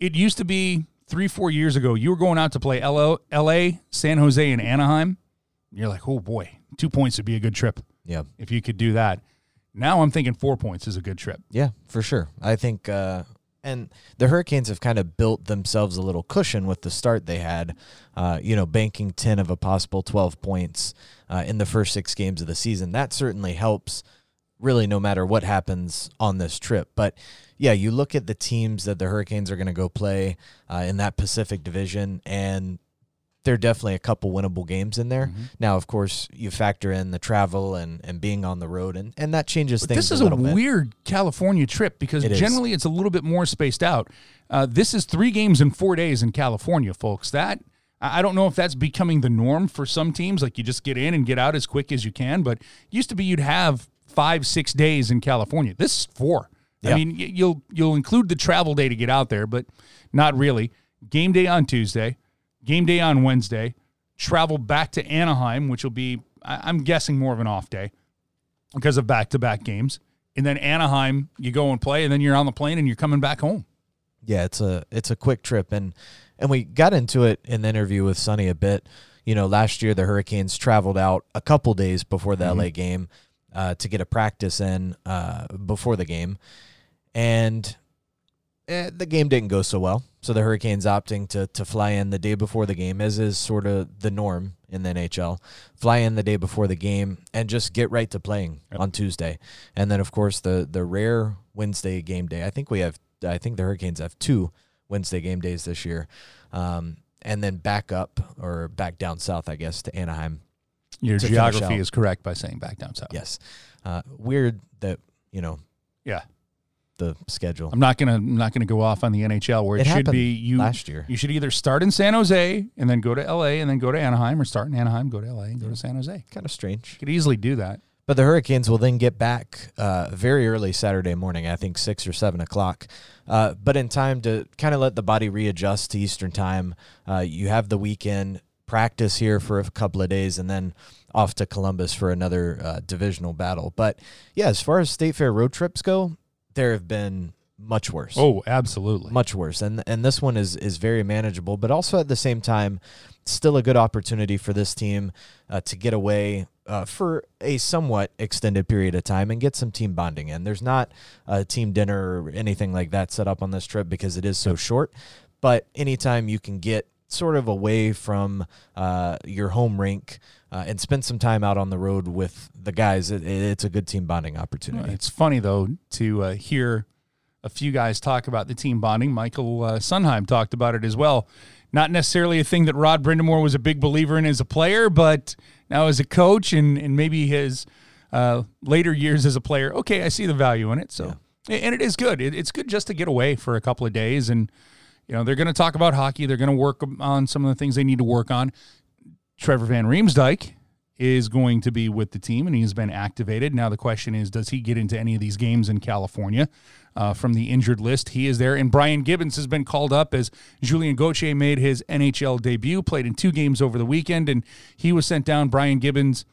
it used to be three four years ago. You were going out to play LO, L.A., San Jose, and Anaheim. You're like, oh boy, two points would be a good trip Yeah. if you could do that. Now I'm thinking four points is a good trip. Yeah, for sure. I think, uh, and the Hurricanes have kind of built themselves a little cushion with the start they had. Uh, you know, banking ten of a possible twelve points uh, in the first six games of the season. That certainly helps. Really, no matter what happens on this trip, but yeah, you look at the teams that the Hurricanes are going to go play uh, in that Pacific Division, and there are definitely a couple winnable games in there. Mm-hmm. Now, of course, you factor in the travel and, and being on the road, and, and that changes But things. this is a a, weird California trip because It is. generally it's a little bit more spaced out. Uh, this is three games in four days in California, folks. That I I don't know if that's becoming the norm for some teams. Like you just get in and get out as quick as you can. But used to be you'd have five, six days in California. This is four. I mean, you'll you'll include the travel day to get out there, but not really. Game day on Tuesday, game day on Wednesday. Travel back to Anaheim, which will be I'm guessing more of an off day because of back to back games. And then Anaheim, you go and play, and then you're on the plane and you're coming back home. Yeah, it's a it's a quick trip, and and we got into it in the interview with Sonny a bit. You know, last year the Hurricanes traveled out a couple days before the LA game uh, to get a practice in uh, before the game, and eh, the game didn't go so well. So the Hurricanes opting to to fly in the day before the game, as is sort of the norm in the NHL. Fly in the day before the game and just get right to playing on Tuesday, and then of course the the rare Wednesday game day. I think we have. I think the Hurricanes have two Wednesday game days this year, um, and then back up or back down south, I guess, to Anaheim. Your To geography is correct by saying back down south. Yes, uh, weird that you know Yeah. The schedule I'm not gonna I'm not gonna go off on the NHL where it, It should be you last year. you should either start in San Jose and then go to LA and then go to Anaheim or start in Anaheim, go to LA and go to San Jose. Kind of strange. You could easily do that. But the Hurricanes will then get back uh, very early Saturday morning, I think six or seven o'clock. Uh, but in time to kind of let the body readjust to Eastern time. Uh, you have the weekend practice here for a couple of days and then off to Columbus for another uh, divisional battle. But yeah, as far as state fair road trips go, there have been much worse. Oh, absolutely. much worse. And and this one is is very manageable but also at the same time still a good opportunity for this team uh, to get away uh, for a somewhat extended period of time and get some team bonding in. There's not a team dinner or anything like that set up on this trip because it is so short. But anytime you can get sort of away from uh, your home rink uh, and spend some time out on the road with the guys it, it's a good team bonding opportunity It's funny though to uh, hear a few guys talk about the team bonding. Michael uh, Sundheim talked about it as well. Not necessarily a thing that Rod Brind'Amour was a big believer in as a player, but now as a coach and and maybe his uh, later years as a player, okay, I see the value in it. So and it is good. It, it's good just to get away for a couple of days and. You know, they're going to talk about hockey. They're going to work on some of the things they need to work on. Trevor Van Riemsdyk is going to be with the team, and he's been activated. Now the question is, does he get into any of these games in California uh, from the injured list? He is there, and Brian Gibbons has been called up as Julien Gauthier made his NHL debut, played in two games over the weekend, and he was sent down. Brian Gibbons,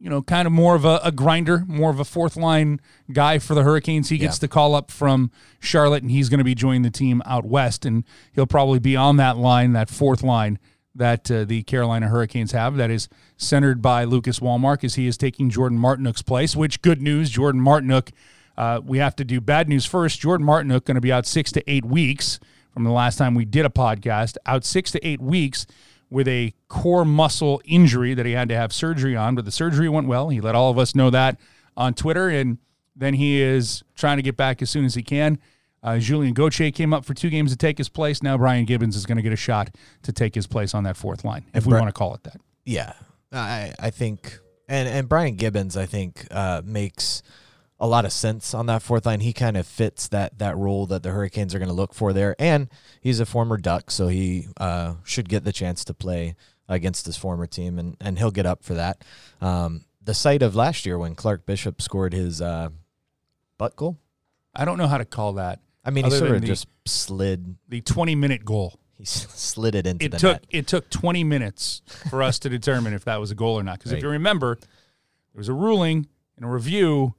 you know, kind of more of a, a grinder, more of a fourth line guy for the Hurricanes. He gets Yeah. the call up from Charlotte, and he's going to be joining the team out west, and he'll probably be on that line, that fourth line that uh, the Carolina Hurricanes have. That is centered by Lucas Wallmark as he is taking Jordan Martinook's place. Which good news, Jordan Martinook. Uh, we have to do bad news first. Jordan Martinook going to be out six to eight weeks from the last time we did a podcast, out six to eight weeks with a core muscle injury that he had to have surgery on. But the surgery went well. He let all of us know that on Twitter, and then he is trying to get back as soon as he can. Uh, Julien Gauthier came up for two games to take his place. Now Brian Gibbons is going to get a shot to take his place on that fourth line, if we Bri- want to call it that. Yeah, I I think and and Brian Gibbons I think uh, makes a lot of sense on that fourth line. He kind of fits that that role that the Hurricanes are going to look for there, and he's a former Duck, so he uh, should get the chance to play against his former team, and and he'll get up for that. Um, the sight of last year when Clark Bishop scored his uh, butt goal. I don't know how to call that. I mean, Other he sort than of the- just slid. The 20 minute goal. He s- slid it into It the took net. it took 20 minutes for us to determine if that was a goal or not. Because if Right. you remember, there was a ruling and a review,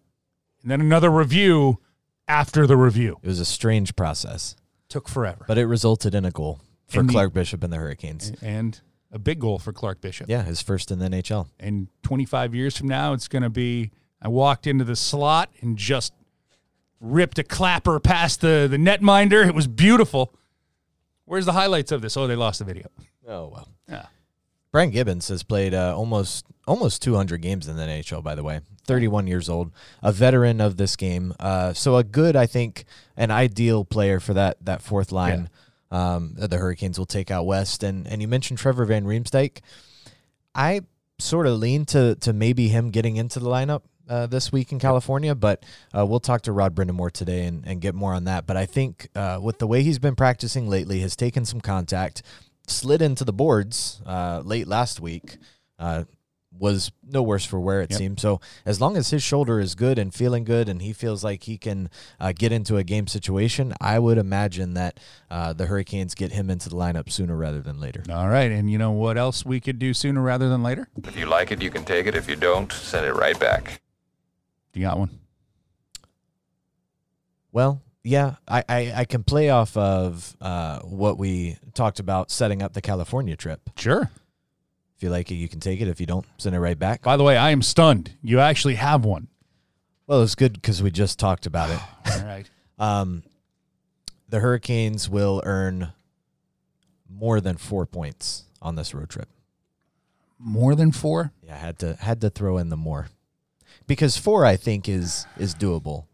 and then another review after the review. It was a strange process, Took forever. but it resulted in a goal for And the- Clark Bishop and the Hurricanes. and a big goal for Clark Bishop. Yeah, his first in the NHL. And 25 years from now, it's going to be I walked into the slot and just ripped a clapper past the, the netminder. It was beautiful. Where's the highlights of this? Oh, they lost the video. Oh well. Yeah. Brian Gibbons has played uh, almost almost 200 games in the NHL. By the way, 31 years old, a veteran of this game. Uh, so a good, I think, an ideal player for that that fourth line. Um, that the Hurricanes will take out west. And and you mentioned Trevor Van Riemsdyk. I sort of lean to to maybe him getting into the lineup uh, this week in California, but uh, we'll talk to Rod Brind'Amour today and, and get more on that. But I think uh, with the way he's been practicing lately, has taken some contact, slid into the boards uh, late last week. Uh, was no worse for wear it Yep. seems. So as long as his shoulder is good and feeling good, and he feels like he can uh, get into a game situation, I would imagine that uh, the Hurricanes get him into the lineup sooner rather than later. All right. And you know what else we could do sooner rather than later? If you like it, you can take it. If you don't, send it right back. You got one? Well, yeah, I, I, I can play off of uh, what we talked about setting up the California trip. Sure. If you like it, you can take it. If you don't, send it right back. By the way, I am stunned. You actually have one. Well, it's good because we just talked about it. All right. Um, the Hurricanes will earn more than four points on this road trip. More than four? Yeah, I had to had to throw in the more because four I think is is doable,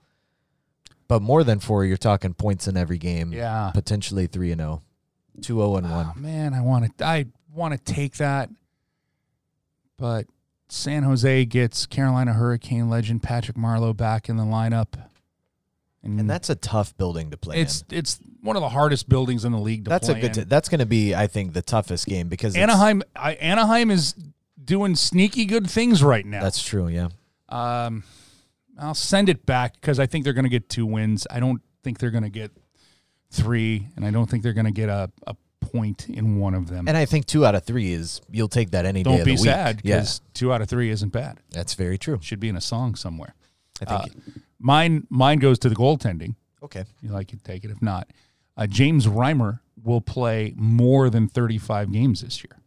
but more than four, you're talking points in every game. Yeah. potentially three and zero, two zero and one. Ah, man, I want to. I want to take that, but San Jose gets Carolina Hurricane legend Patrick Marleau back in the lineup, And that's a tough building to play it's in. it's one of the hardest buildings in the league. To That's a good. T- that's going to be, I think, the toughest game because Anaheim. I, Anaheim is doing sneaky good things right now. That's true. Yeah. Um, I'll send it back because I think they're going to get two wins. I don't think they're going to get three, and I don't think they're going to get a, a point in one of them. And I think two out of three is you'll take that any day don't of be the week. sad Yeah, two out of three isn't bad. that's very true. Should be in a song somewhere. I think. Uh, Mine, mine goes to the goaltending. okay. You like it, take it. If not, uh, James Reimer will play more than 35 games this year.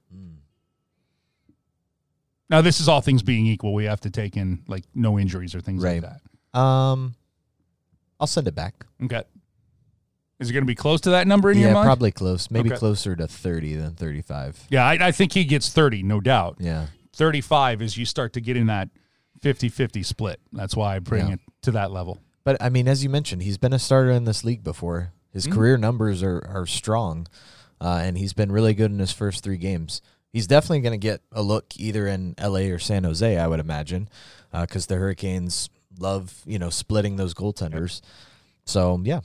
Now, this is all things being equal. We have to take in like no injuries or things Right. like that. Um, I'll send it back. Okay. Is it going to be close to that number in yeah, your mind? probably close. Maybe Okay. closer to thirty than thirty-five. Yeah, I, I think he gets 30, no doubt. Yeah. 35 is you start to get in that 50 50 split. That's why I bring Yeah. it to that level. But I mean, as you mentioned, he's been a starter in this league before. His Mm-hmm. career numbers are are strong, uh, and he's been really good in his first three games. He's definitely going to get a look either in L.A. or San Jose, I would imagine, because the Hurricanes love you know splitting those goaltenders. So yeah,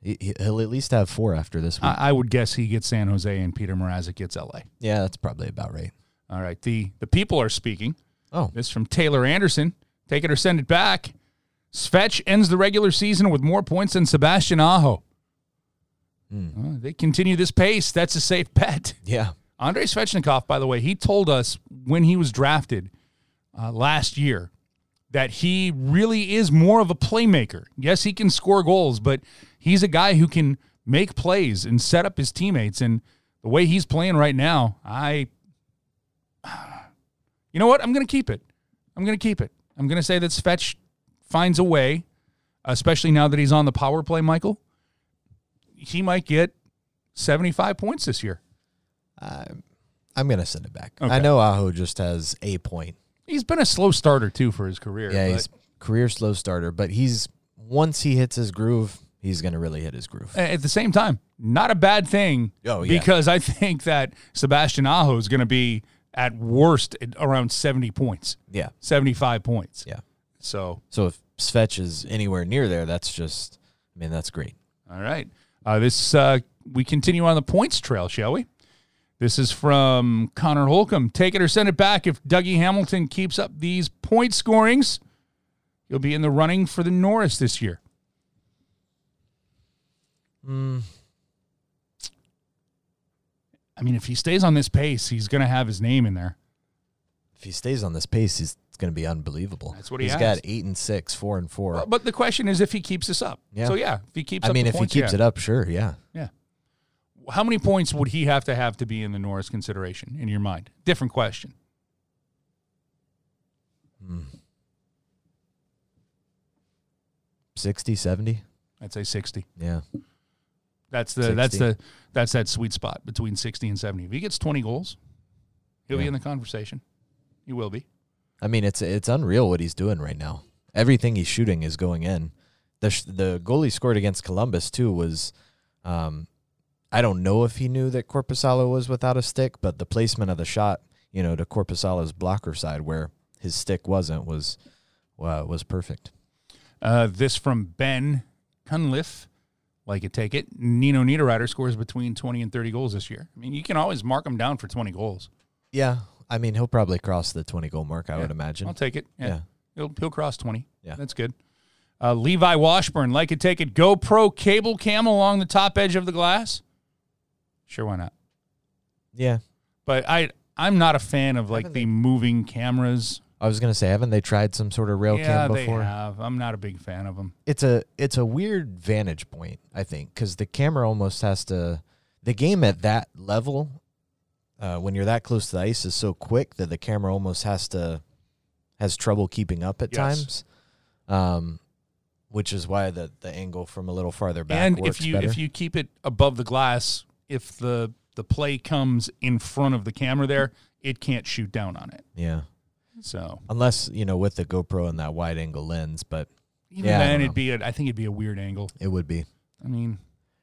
he, he'll at least have four after this week. I, I would guess he gets San Jose and Petr Mrazek gets LA. yeah, that's probably about right. All right. The the people are speaking. Oh, This from Taylor Anderson. Take it or send it back. Svech ends the regular season with more points than Sebastian Aho. Hmm. Well, they continue this pace. That's a safe bet. yeah, Andrei Svechnikov, by the way, he told us when he was drafted uh, last year that he really is more of a playmaker. Yes, he can score goals, but he's a guy who can make plays and set up his teammates. And the way he's playing right now, I, you know what? I'm going to keep it. I'm going to keep it. I'm going to say that Svech finds a way, especially now that he's on the power play, Michael. He might get 75 points this year. I'm, I'm gonna send it back. Okay. I know Aho just has a point. He's been a slow starter too for his career. Yeah, he's career slow starter, but he's once he hits his groove, he's gonna really hit his groove. at the same time, not a bad thing. Oh, yeah. Because I think that Sebastian Aho is going to be at worst around 70 points, Yeah, 75 points. yeah. So, So if Svech is anywhere near there, that's just, I mean, that's great. all right. Uh, this uh, we continue on the points trail, shall we? This is from Connor Holcomb. Take it or send it back. If Dougie Hamilton keeps up these point scorings, he'll be in the running for the Norris this year. I mean, if he stays on this pace, he's going to have his name in there. If he stays on this pace, he's going to be unbelievable. That's what he He's has. got eight and six, four and four. But- But the question is if he keeps this up. Yeah. So yeah, if he keeps. I up mean, if points, he keeps yeah. it up, sure, yeah. yeah. How many points would he have to have to be in the Norris consideration in your mind? Different question. 60, 70? I'd say sixty. Yeah. That's the that's the that's that sweet spot between sixty and seventy. If he gets twenty goals, he'll be in the conversation. He will be. I mean, it's it's unreal what he's doing right now. Everything he's shooting is going in. The sh- the goal he scored against Columbus too was, um, I don't know if he knew that Korpisalo was without a stick, but the placement of the shot, you know, to Korpisalo's blocker side where his stick wasn't was, uh, was perfect. Uh, this from Ben Cunliffe. Like it, take it. Nino Niederreiter scores between twenty and thirty goals this year. I mean, you can always mark him down for twenty goals. Yeah, I mean he'll probably cross the twenty goal mark. I would imagine. I'll take it. Yeah. Yeah. He'll he'll cross twenty. Yeah. That's good. Uh, Levi Washburn, like it, take it. GoPro cable cam along the top edge of the glass. Sure, why not? Yeah, But I I'm not a fan of like Haven't the they- moving cameras. I was gonna say, haven't they tried some sort of rail yeah, cam they before? have. I'm not a big fan of them. it's a it's a weird vantage point i think because the camera almost has to the game at that level uh, when you're that close to the ice is so quick that the camera almost has to has trouble keeping up at Yes. times um which is why the the angle from a little farther back and works if you better. if you keep it above the glass, if the the play comes in front of the camera there, it can't shoot down on it. yeah So unless you know with the gopro and that wide angle lens but even Yeah, then, it'd know. be a, I think it'd be a weird angle. it would be I mean,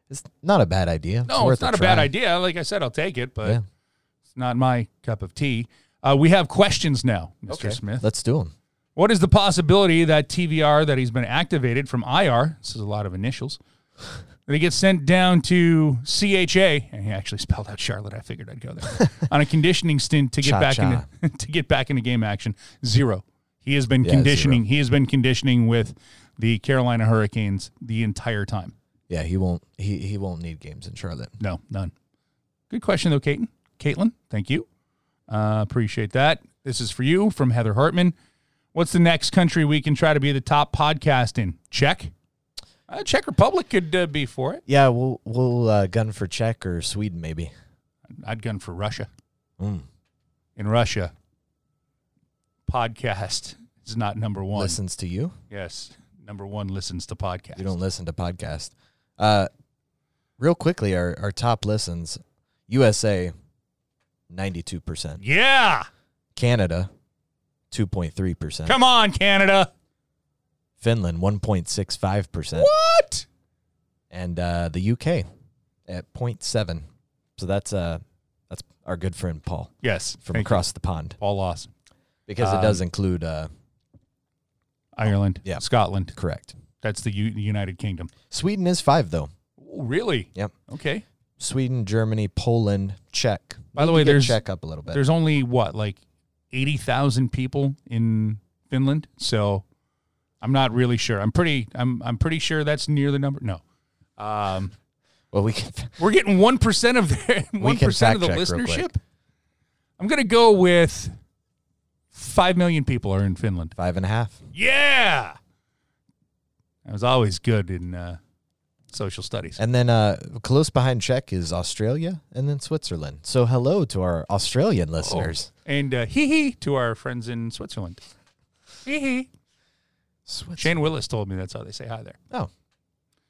it's not a bad idea no, worth it's not a, bad idea. Like I said, I'll take it, but yeah it's not my cup of tea. Uh, we have questions now, Mr. okay Smith. let's do them What is the possibility that TVR that he's been activated from IR? This is a lot of initials. That he gets sent down to CHA, and he actually spelled out Charlotte. I figured I'd go there on a conditioning stint to get back Cha-cha. into to get back into game action. Zero. He has been Yeah, conditioning. He has been conditioning with the Carolina Hurricanes the entire time. yeah he won't he he won't need games in charlotte No, none. Good question though, Caitlin. Caitlin, thank you. Uh, appreciate that. This is for you from Heather Hartman. What's the next country we can try to be the top podcast in? Czech. Uh, Czech Republic could uh, be for it. Yeah, we'll we'll uh, gun for Czech or Sweden maybe. I'd gun for Russia. Mm. In Russia, podcast is not number one. Listens to you. Yes, number one listens to podcast. You don't listen to podcast. Uh, real quickly, our our top listens: USA, ninety two percent. Yeah, Canada, two point three percent. come on, Canada. Finland, one point six five percent, What? and uh, the UK at 0.7. So that's uh that's our good friend Paul Yes, from thank you. across the pond Paul Lawson, because it does include uh Ireland, Yeah. Scotland. correct. That's the U- United Kingdom. Sweden is five though. Oh, really? Yep. Okay. Sweden, Germany, Poland, Czech. By the way, there's- Czech up a little bit. There's only what, like eighty thousand people in Finland, so I'm not really sure. I'm pretty. I'm. I'm pretty sure that's near the number. No, um, Well, we can. we're getting one percent of their one percent of the fact check real quick. listenership. I'm gonna go with five million people are in Finland. Five and a half. Yeah, I was always good in uh, social studies. And then uh, close behind Czech is Australia and then Switzerland. So hello to our Australian listeners. And uh, hee hee to our friends in Switzerland. Hee hee. Shane Willis told me that's how they say hi there. Oh,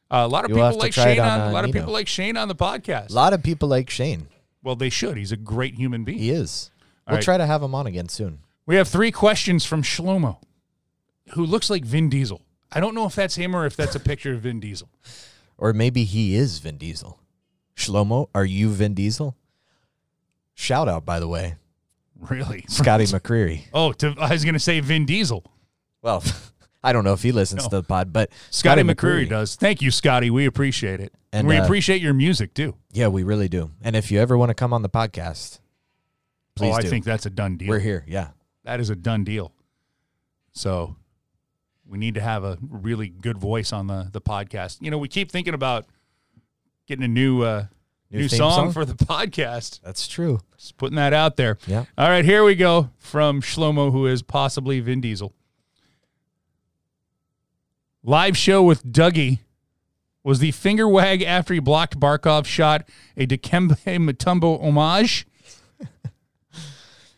Uh, a lot of You'll people like Shane on, on, uh, a lot of Nino. people like Shane on the podcast. A lot of people like Shane. well, they should. He's a great human being. He is. All We'll right. try to have him on again soon. We have three questions from Shlomo, who looks like Vin Diesel. I don't know if that's him or if that's a picture of Vin Diesel. Or maybe he is Vin Diesel. Shlomo, are you Vin Diesel? Shout out, by the way, Really? Scotty McCreery. Oh, to, I was going to say Vin Diesel. Well, I don't know if he listens No. to the pod, but Scotty McCreery does. Thank you, Scotty. We appreciate it. And And, we uh, appreciate your music, too. Yeah, we really do. And if you ever want to come on the podcast, please oh, I do. think that's a done deal. We're here. Yeah. That is a done deal. So we need to have a really good voice on the, the podcast. You know, we keep thinking about getting a new uh, New new, song, song? for the podcast. That's true. Just putting that out there. Yeah. All right, here we go from Shlomo, who is possibly Vin Diesel. Live show with Dougie. Was the finger wag after he blocked Barkov shot a Dikembe Mutombo homage?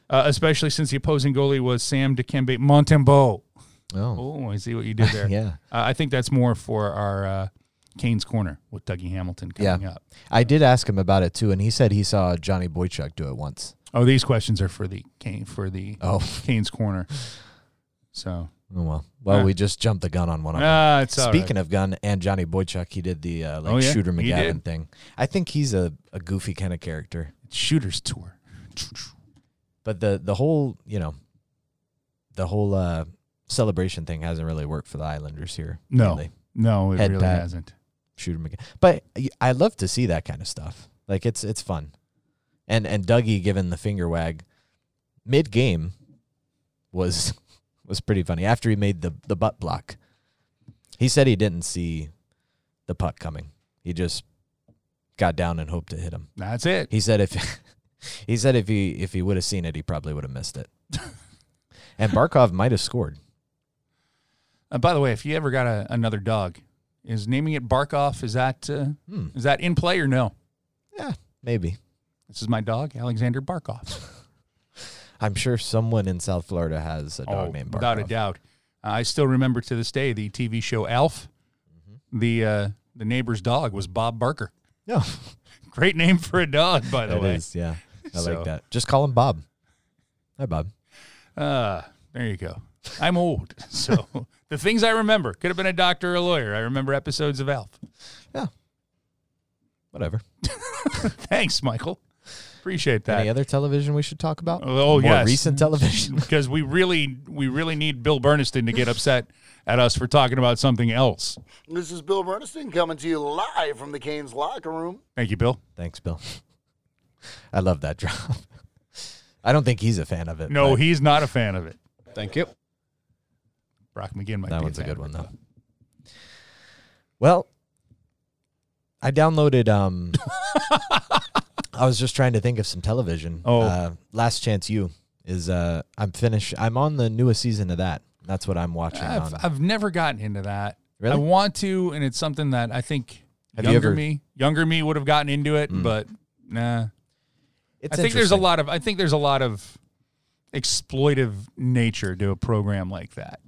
uh, especially since the opposing goalie was Sam Dikembe Montembeault. Oh. Oh, I see what you did there. Yeah. Uh, I think that's more for our uh, Canes Corner with Dougie Hamilton coming Yeah. up. I did ask him about it too, and he said he saw Johnny Boychuk do it once. Oh, these questions are for the Kane for the Oh. Canes Corner. So Oh well. Well, Yeah. we just jumped the gun on one of them. ah, it's Speaking right. of gun and Johnny Boychuk, he did the uh, like Oh, yeah? Shooter McGavin thing. I think he's a, a goofy kind of character. Shooters Tour. But the the whole you know the whole uh, celebration thing hasn't really worked for the Islanders here. No, lately. no, it Head really pat. hasn't. Shooter McGavin. But I love to see that kind of stuff. Like it's it's fun. And and Dougie giving the finger wag mid game was was pretty funny. After he made the the butt block, he said he didn't see the puck coming. He just got down and hoped to hit him. That's it. He said if he said if he if he would have seen it, he probably would have missed it. and Barkov might have scored. Uh, by the way, if you ever got a, another dog, is naming it Barkov is that uh, Hmm. is that in play or no? Yeah, maybe. This is my dog, Alexander Barkoff. I'm sure someone in South Florida has a dog oh, named Barkov. without a doubt. Uh, I still remember to this day the TV show Alf. The uh, the neighbor's dog was Bob Barker. No, Great name for a dog, by the it way. is. Yeah, I So- like that. Just call him Bob. Hi, Bob. Uh, there you go. I'm old, so the things I remember could have been a doctor or a lawyer. I remember episodes of Alf. Yeah. Whatever. Thanks, Michael. Appreciate that. Any other television we should talk about? Oh, More yes. recent television. because we really we really need Bill Burniston to get upset at us for talking about something else. This is Bill Burniston coming to you live from the Canes locker room. Thank you, Bill. Thanks, Bill. I love that drop. I don't think he's a fan of it. No, but he's not a fan of it. Thank you. Brock McGinn might that be one's a fan good one though. Well, I downloaded. Um, I was just trying to think of some television. Oh. uh, Last Chance U is. Uh, I'm finished. I'm on the newest season of that. That's what I'm watching. I've, on. I've never gotten into that. Really? I want to, and it's something that I think Have you younger ever- me, younger me would have gotten into it, Mm. but nah. It's I think there's a lot of I think there's a lot of exploitive nature to a program like that.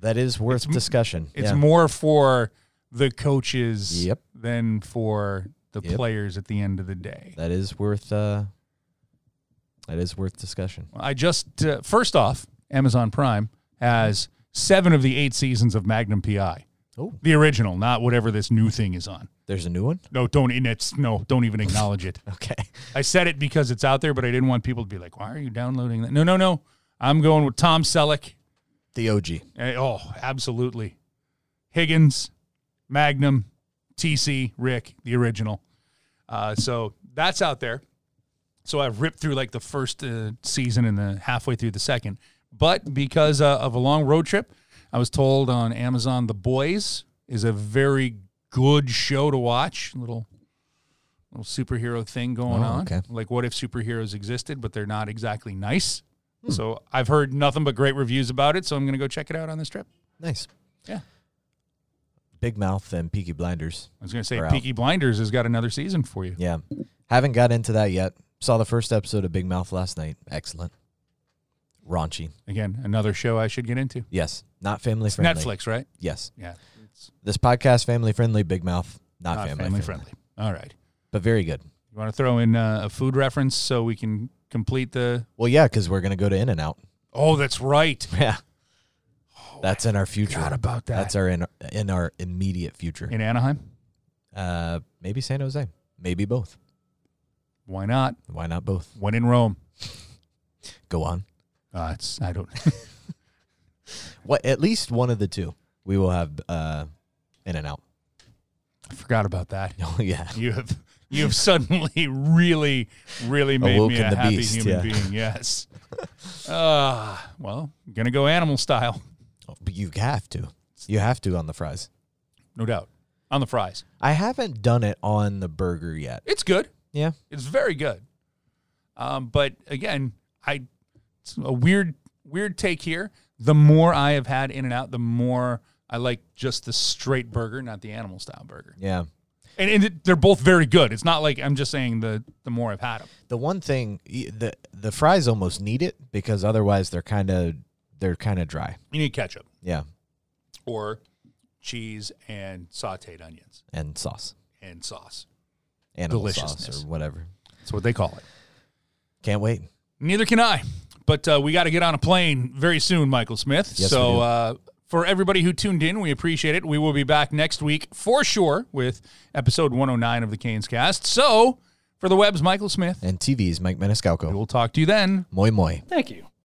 that is worth It's- discussion. It's yeah. more for the coaches Yep. than for the Yep. players at the end of the day. That is worth. Uh, that is worth discussion. I just uh, first off, Amazon Prime has seven of the eight seasons of Magnum PI, Oh, the original, not whatever this new thing is on. there's a new one. No, don't. It's no, don't even acknowledge it. Okay. I said it because it's out there, but I didn't want people to be like, "Why are you downloading that?" No, no, no. I'm going with Tom Selleck. The OG. Eh, Oh, absolutely. Higgins, Magnum, TC, Rick, the original. Uh, so that's out there. So I've ripped through like the first uh, season and the halfway through the second. But because uh, of a long road trip, I was told on Amazon The Boys is a very good show to watch. Little little superhero thing going Oh, on. okay. Like what if superheroes existed, but they're not exactly nice. Hmm. So I've heard nothing but great reviews about it. So I'm going to go check it out on this trip. Nice. Yeah. Big Mouth and Peaky Blinders. I was going to say Are out. Peaky Blinders has got another season for you. Yeah. Haven't got into that yet. Saw the first episode of Big Mouth last night. Excellent. Raunchy. Again, another show I should get into. Yes. Not family It's friendly. Netflix, right? Yes. Yeah. This podcast family friendly, Big Mouth, not, Not family, family friendly, friendly. All right. but very good. You want to throw in uh, a food reference so we can complete the. Well, yeah, because we're gonna go to In and Out. Oh, that's right. Yeah, that's in our future. Forgot about that. That's our in in our immediate future. in Anaheim. Uh, maybe San Jose, maybe both. Why not? Why not both? When in Rome. Go on. Uh, it's I don't. What? At least one of the two. We will have uh, In and Out. I forgot about that. Oh yeah. You have you have suddenly really really made me a happy beast, human yeah. being. Yes. Uh, well, gonna go animal style, But you have to. You have to on the fries. no doubt. On the fries, I haven't done it on the burger yet. it's good. Yeah. It's very good. Um, but again, I it's a weird weird take here. The more I have had In and Out, the more I like just the straight burger, not the animal style burger. Yeah. And, and it- they're both very good. It's not like I'm just saying the the more I've had them. The one thing the the fries almost need it because otherwise they're kind of they're kind of dry. You need ketchup Yeah. or cheese and sautéed onions And sauce. and sauce. Animal sauce or whatever. That's what they call it. Can't wait. Neither can I. But uh, we got to get on a plane very soon, Michael Smith. Yes, so we do. uh, for everybody who tuned in, we appreciate it. We will be back next week for sure with episode 109 of the Canes Cast. So for the web's Michael Smith, And TV's Mike Maniscalco. we'll talk to you then. Moi moi. Thank you.